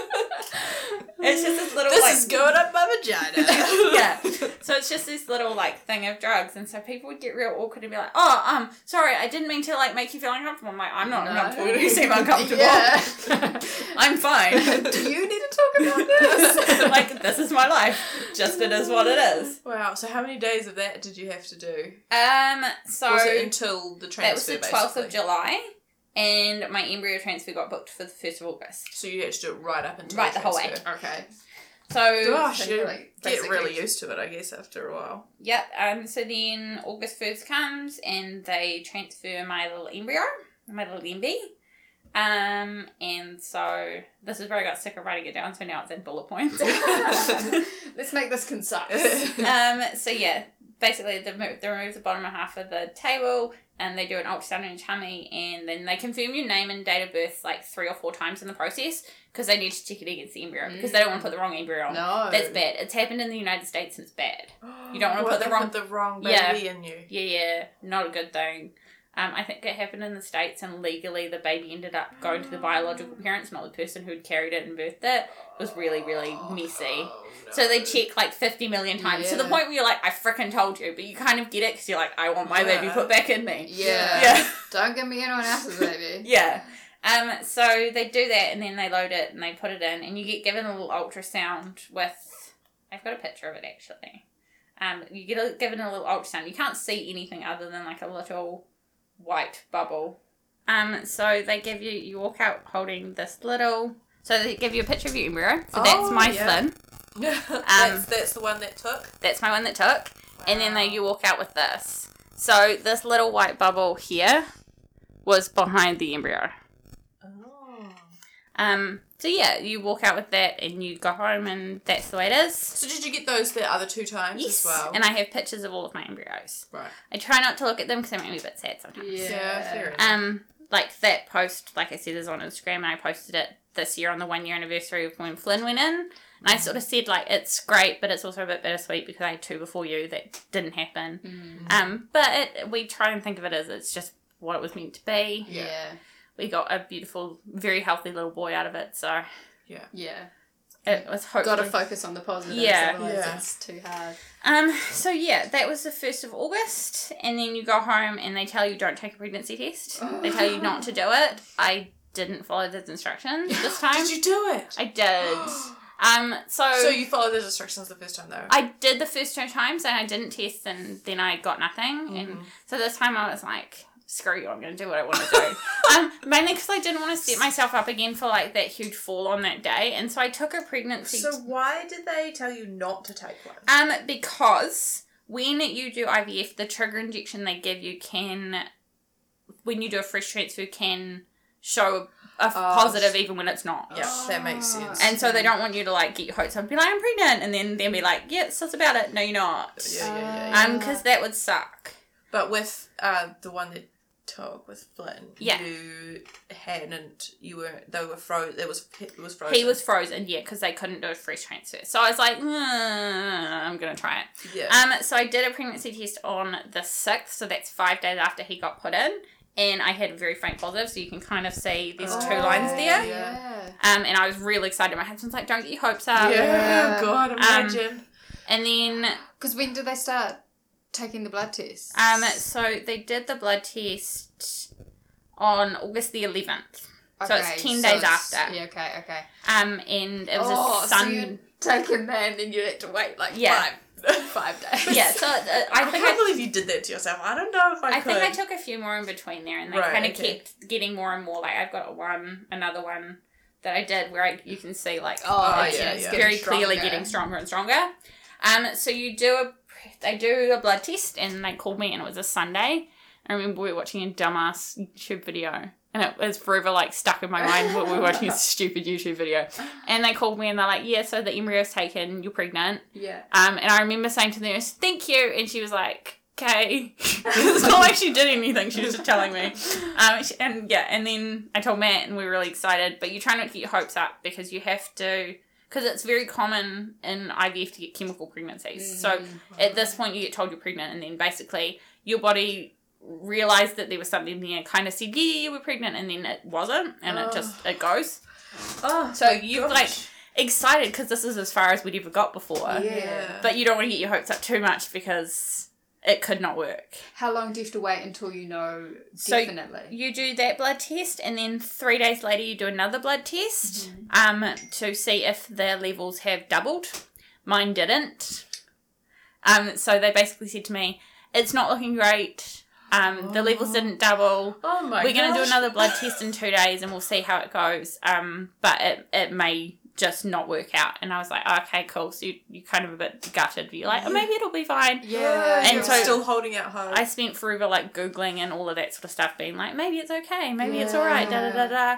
It's just this little this like is going up my vagina. yeah. So it's just this little like thing of drugs, and so people would get real awkward and be like, "Oh, um, sorry, I didn't mean to like make you feel uncomfortable." I'm like, "I'm not No. uncomfortable. You seem uncomfortable. Yeah. I'm fine. Do you need to talk about this? like this is my life. Just it is what it is." Wow. So how many days of that did you have to do? Um. So was it until the transfer? that was the twelfth of? July, and my embryo transfer got booked for the first of August. So you had to do it right up until Right, the whole way. Okay. So Gosh, you like, get really used to it, I guess, after a while. Yep. Um. So then August first comes, and they transfer my little embryo, my little emby. Um. And so this is where I got sick of writing it down. So now it's in bullet points. Let's make this concise. um. So yeah, basically they remove, they remove the bottom half of the table, and they do an ultrasound in your tummy, and then they confirm your name and date of birth like three or four times in the process because they need to check it against the embryo because they don't want to put the wrong embryo on. no. That's bad. It's happened in the United States and it's bad. You don't wanna What, put the wrong- the wrong Yeah. in you. Yeah, yeah, not a good thing. Um, I think it happened in the States and legally the baby ended up going to the biological parents, not the person who'd carried it and birthed it. It was really, really messy. So they check like 50 million times to the point where you're like, I frickin' told you, but you kind of get it because you're like, I want my baby put back in me. Yeah. Yeah. Don't give me anyone else's baby. Yeah. Um, so they do that and then they load it and they put it in and you get given a little ultrasound with I've got a picture of it actually. Um, you get a, given a little ultrasound. You can't see anything other than like a little white bubble. Um, so they give you you walk out holding this little so they give you a picture of your embryo. So that's Oh, my yeah. fin. that's, that's the one that took. That's my one that took. And then they, you walk out with this. So this little white bubble here was behind the embryo. Oh. Um, so yeah, you walk out with that and you go home and that's the way it is. So did you get those the other two times Yes, as well? and I have pictures of all of my embryos. right. I try not to look at them because they make me a bit sad sometimes. Yeah, fair enough. Um, like that post, like I said, is on Instagram, and I posted it this year on the one year anniversary of when Flynn went in. And I sort of said like it's great, but it's also a bit bittersweet because I had two before you that didn't happen. Mm. Um, but it, we try and think of it as it's just what it was meant to be. Yeah. We got a beautiful, very healthy little boy out of it, so Yeah. Yeah. It was hopefully. Got to focus on the positives. Yeah. Otherwise Yeah. it's too hard. Um, so yeah, that was the first of August, and then you go home and they tell you don't take a pregnancy test. They tell you not to do it. I didn't follow those instructions this time. Did you do it? I did. Um, so, So you followed those instructions the first time though. I did the first two times and I didn't test, and then I got nothing. And so this time I was like, screw you, I'm going to do what I want to do. um, mainly because I didn't want to set myself up again for like that huge fall on that day, and so I took a pregnancy. so why did they tell you not to take one? Um, because when you do IVF, the trigger injection they give you can, when you do a fresh transfer, can show a positive even when it's not. Yeah, that makes sense. And so they don't want you to like get your hopes up and be like, I'm pregnant, and then then be like, yeah, it's just about it. No, you're not. yeah, yeah, yeah, yeah. Um, because that would suck. But with uh the one that took with Flynn, Yeah. you hadn't. You were. They were frozen. It was. It was frozen. He was frozen, yeah, because they couldn't do a fresh transfer. So I was like, "Mm, I'm gonna try it. Yeah. Um, so I did a pregnancy test on the sixth, so that's five days after he got put in, and I had a very faint positive, so you can kind of see there's two lines there. Yeah. Um, and I was really excited. My husband's like, "Don't get your hopes up." yeah. Yeah. God, imagine. And then, Because when did they start taking the blood test? um, so they did the blood test on August the eleventh. Okay, so it's 10 days after. Yeah, okay, okay. Um, and it was oh, a sun. so you'd taken that and then you had to wait like Yeah. five, five days. yeah, so uh, I I think can't I believe you did that to yourself. I don't know if I, I could. think I took a few more in between there, and they Right, kind of okay. kept getting more and more. Like I've got one, another one that I did where I, you can see like Oh, it's yeah, it's yeah. very Getting clearly stronger. getting stronger and stronger. Um, so you do a they do a blood test, and they called me, and it was a Sunday. I remember we were watching a dumbass YouTube video. And it was forever like stuck in my mind. when we were watching a stupid YouTube video, and they called me and they're like, "Yeah, so the embryo's taken. You're pregnant." Yeah. Um, and I remember saying to the nurse, "Thank you," and she was like, "Okay." it's not like she did anything; she was just telling me. Um, and yeah, and then I told Matt, and we were really excited. But you try not to get your hopes up because you have to, because it's very common in IVF to get chemical pregnancies. So mm-hmm. at this point, you get told you're pregnant, and then basically your body realized that there was something there, and kind of said, "Yeah, yeah, yeah, we're pregnant," and then it wasn't, and it just it goes. Oh, oh So you're like excited because this is as far as we'd ever got before. yeah. But you don't want to get your hopes up too much because it could not work. How long do you have to wait until you know So- definitely? You do that blood test, and then three days later, you do another blood test um, to see if the levels have doubled. Mine didn't. Um, so they basically said to me, "It's not looking great. Um, The levels didn't double. oh my We're going to do another blood test in two days, and we'll see how it goes. Um, but it it may." Just not work out, and I was like, okay, cool. So you you kind of a bit gutted. You're like, oh, maybe it'll be fine. Yeah, And and so- so still holding out hope. I spent forever like googling and all of that sort of stuff, being like, maybe it's okay, maybe it's all right, da da da da.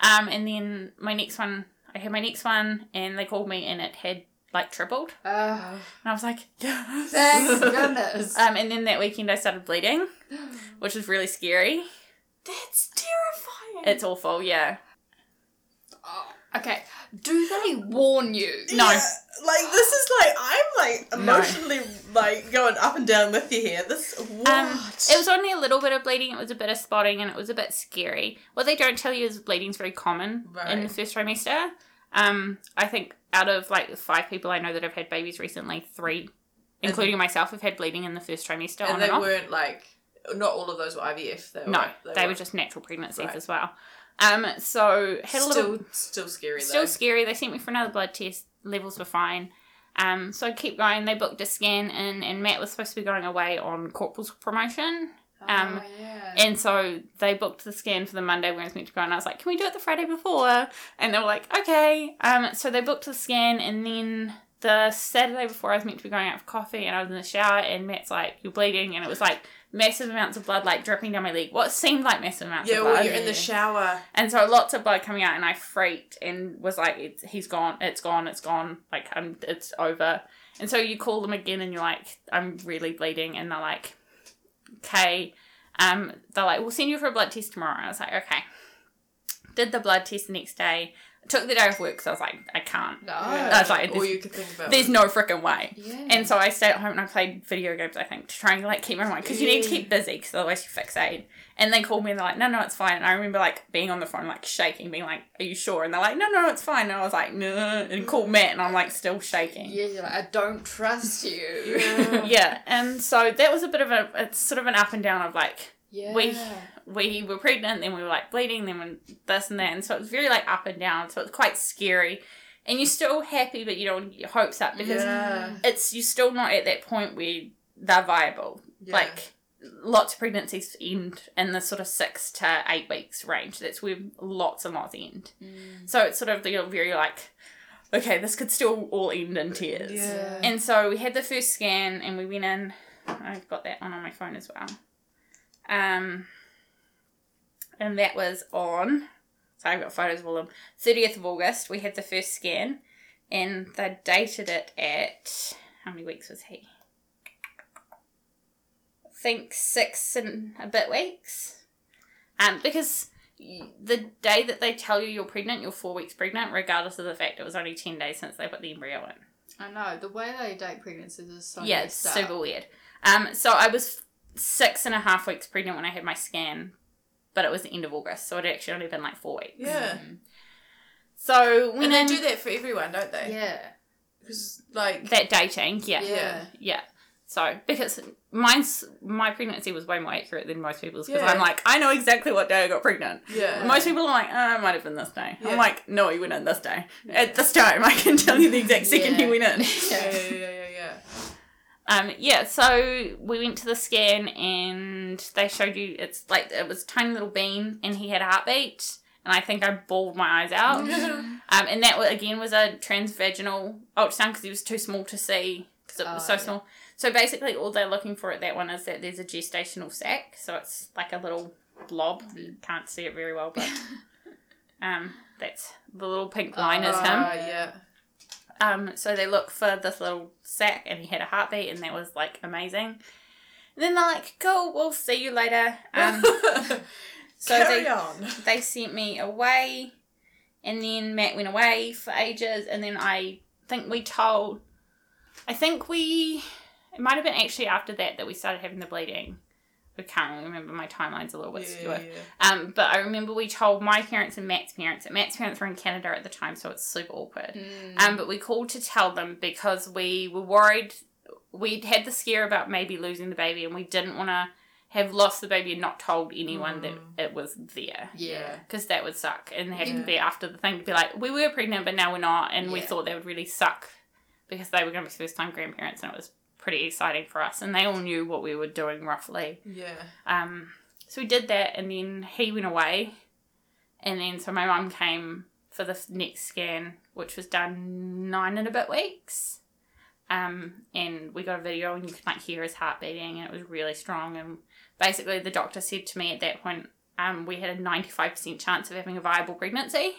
Um, and then my next one, I had my next one, and they called me, and it had like tripled, Uh, and I was like, yes. thank goodness. Um, and then that weekend I started bleeding, which was really scary. That's terrifying. It's awful, yeah. Okay. Do they warn you? No. Yeah, like this is like I'm like No. emotionally like going up and down with you here. This what? Um, it was only a little bit of bleeding. It was a bit of spotting, and it was a bit scary. What they don't tell you is bleeding's very common in the first trimester. Um, I think out of like five people I know that have had babies recently, three, including myself, have had bleeding in the first trimester. and on they and off. weren't like not all of those were IVF. They no, were, they, were just natural pregnancies Right. as well. Um, so had a still little still scary still scary. They sent me for another blood test. Levels were fine. Um, so I kept going. They booked a scan in, and Matt was supposed to be going away on corporal's promotion. Um, oh, yeah. And so they booked the scan for the Monday when I was meant to go, and I was like, "Can we do it the Friday before?" And they were like, "Okay." Um, so they booked the scan, and then the Saturday before I was meant to be going out for coffee, and I was in the shower, and Matt's like, "You're bleeding," and it was like massive amounts of blood like dripping down my leg. What seemed like massive amounts Yeah, of well, blood. you're in the shower. And so lots of blood coming out, and I freaked and was like, it's, "He's gone! It's gone! It's gone! Like, I'm, it's over." And so you call them again, and you're like, "I'm really bleeding," and they're like, "Okay." Um, they're like, "We'll send you for a blood test tomorrow." And I was like, "Okay." Did the blood test the next day. Took the day off work because I was like, "I can't." No. I was like, All "There's, you could think about. there's no freaking way." Yeah. And so I stayed at home and I played video games, I think, to try and like keep my mind because you need to keep busy because otherwise you fixate. And they called me and they're like, no, no, it's fine. And I remember like being on the phone, like shaking, being like, are you sure? And they're like, no, no, it's fine. And I was like, no, and called Matt and I'm like still shaking. yeah, you're like, I don't trust you. Yeah. Yeah, and so that was a bit of a, it's sort of an up and down of like, Yeah. we we were pregnant, then we were like bleeding, then we this and that, and so it was very like up and down. So it's quite scary, and you're still happy, but you don't get your hopes up because Yeah. it's you're still not at that point where they're viable. Yeah. Like lots of pregnancies end in the sort of six to eight weeks range. That's where lots and lots end. Mm. So it's sort of you're very like, okay, this could still all end in tears. Yeah. And so we had the first scan and we went in. I've got that one on my phone as well. Um, and that was on. So I've got photos of all of them. 30th of August, we had the first scan, and they dated it at. How many weeks was he? I think six and a bit weeks. Um, because the day that they tell you you're pregnant, you're four weeks pregnant, regardless of the fact it was only 10 days since they put the embryo in I know the way they date pregnancies is so yeah, it's super weird. Um, so I was six and a half weeks pregnant when I had my scan, but it was the end of August, so it actually only been like four weeks. Yeah. Mm-hmm. So when And they I do that for everyone, don't they? Yeah. Because, like, that dating, yeah, Yeah. yeah. So because mine's my pregnancy was way more accurate than most people's because Yeah. I'm like I know exactly what day I got pregnant. yeah. Most people are like, oh, it might have been this day. Yeah. I'm like, no, he went in this day. At this time, I can tell you the exact second he Yeah. went in. Yeah, yeah, yeah, yeah, yeah. Um, yeah, so we went to the scan and they showed you it's like it was a tiny little bean and he had a heartbeat and I think I bawled my eyes out. um, and that again was a transvaginal ultrasound because he was too small to see because it was Oh, so yeah. small. So basically, all they're looking for at that one is that there's a gestational sac, so it's like a little blob. You can't see it very well, but um, that's the little pink line is him. Ah, yeah. Um, so they look for this little sack, and he had a heartbeat, and that was like amazing. And then they're like, "Cool, we'll see you later." Um, so Carry they on. they sent me away, and then Matt went away for ages, and then I think we told, I think we, it might have been actually after that that we started having the bleeding. I can't really remember my timeline's a little bit Yeah, skewed. yeah. Um, but I remember we told my parents and Matt's parents. And Matt's parents were in Canada at the time, so it's super awkward. Mm. Um, but we called to tell them because we were worried. We'd had the scare about maybe losing the baby, and we didn't want to have lost the baby and not told anyone that it was there. yeah. Because that would suck, and have Yeah. to be after the thing to be like, we were pregnant, but now we're not, and we thought that would really suck because they were going to be first time grandparents, and it was pretty exciting for us, and they all knew what we were doing roughly. Yeah. Um, so we did that, and then he went away, and then so my mum came for the next scan, which was done nine and a bit weeks. Um, and we got a video, and you could like hear his heart beating, and it was really strong. And basically, the doctor said to me at that point, um, we had a ninety five percent chance of having a viable pregnancy,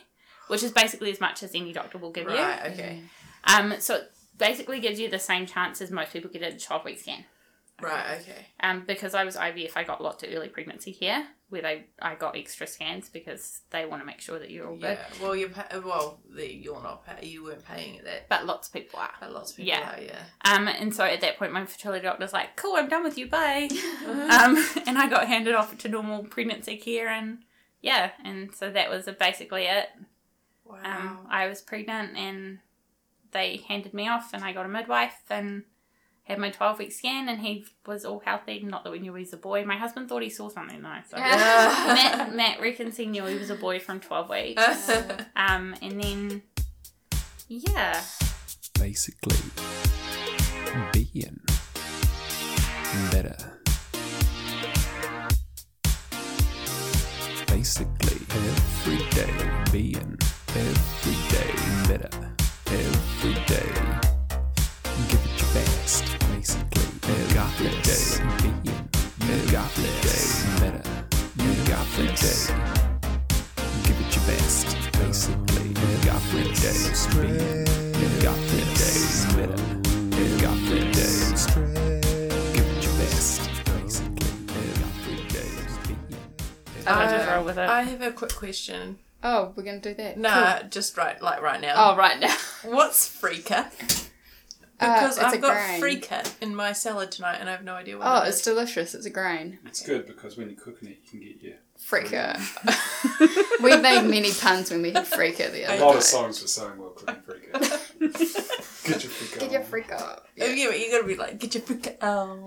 which is basically as much as any doctor will give you. Right, okay. Um, so basically gives you the same chance as most people get at a twelve week scan. Right, okay. Um, because I was IVF, I got lots of early pregnancy here, where they I got extra scans because they want to make sure that you're all good. Yeah. Well, you're pa- well, you're not pay- you weren't paying it that, But lots of people are. but lots of people Yeah. are. Yeah. Um, and so at that point, my fertility doctor's like, "Cool, I'm done with you, bye." um, and I got handed off to normal pregnancy care, and yeah, and so that was basically it. Wow. Um, I was pregnant, and they handed me off, and I got a midwife, and had my 12 week scan, and he was all healthy. Not that we knew he was a boy. My husband thought he saw something though. So. Matt, Matt reckons he knew he was a boy from 12 weeks. Um, and then, yeah. basically being better. Basically, every day being every day better day. Give it your best, basically. You got the day. You got the day. Better. You got the day. Give it your best, basically. You got the day. You got the day. Better. I just roll with it. I have a quick question. Oh, we're gonna do that. Nah, just right, like right now. Oh, right now. What's freekeh? Uh, Because it's a I've got grain. freekeh in my salad tonight, and I have no idea what Oh, it it's delicious. It's a grain. It's good because when you're cooking it, you can get your. Freekeh. we made many puns when we had freekeh the other A lot day. of songs were saying well cooking freekeh. Get your freekeh. Get your on. freekeh. Oh, yeah, but you gotta be like, get your freekeh out.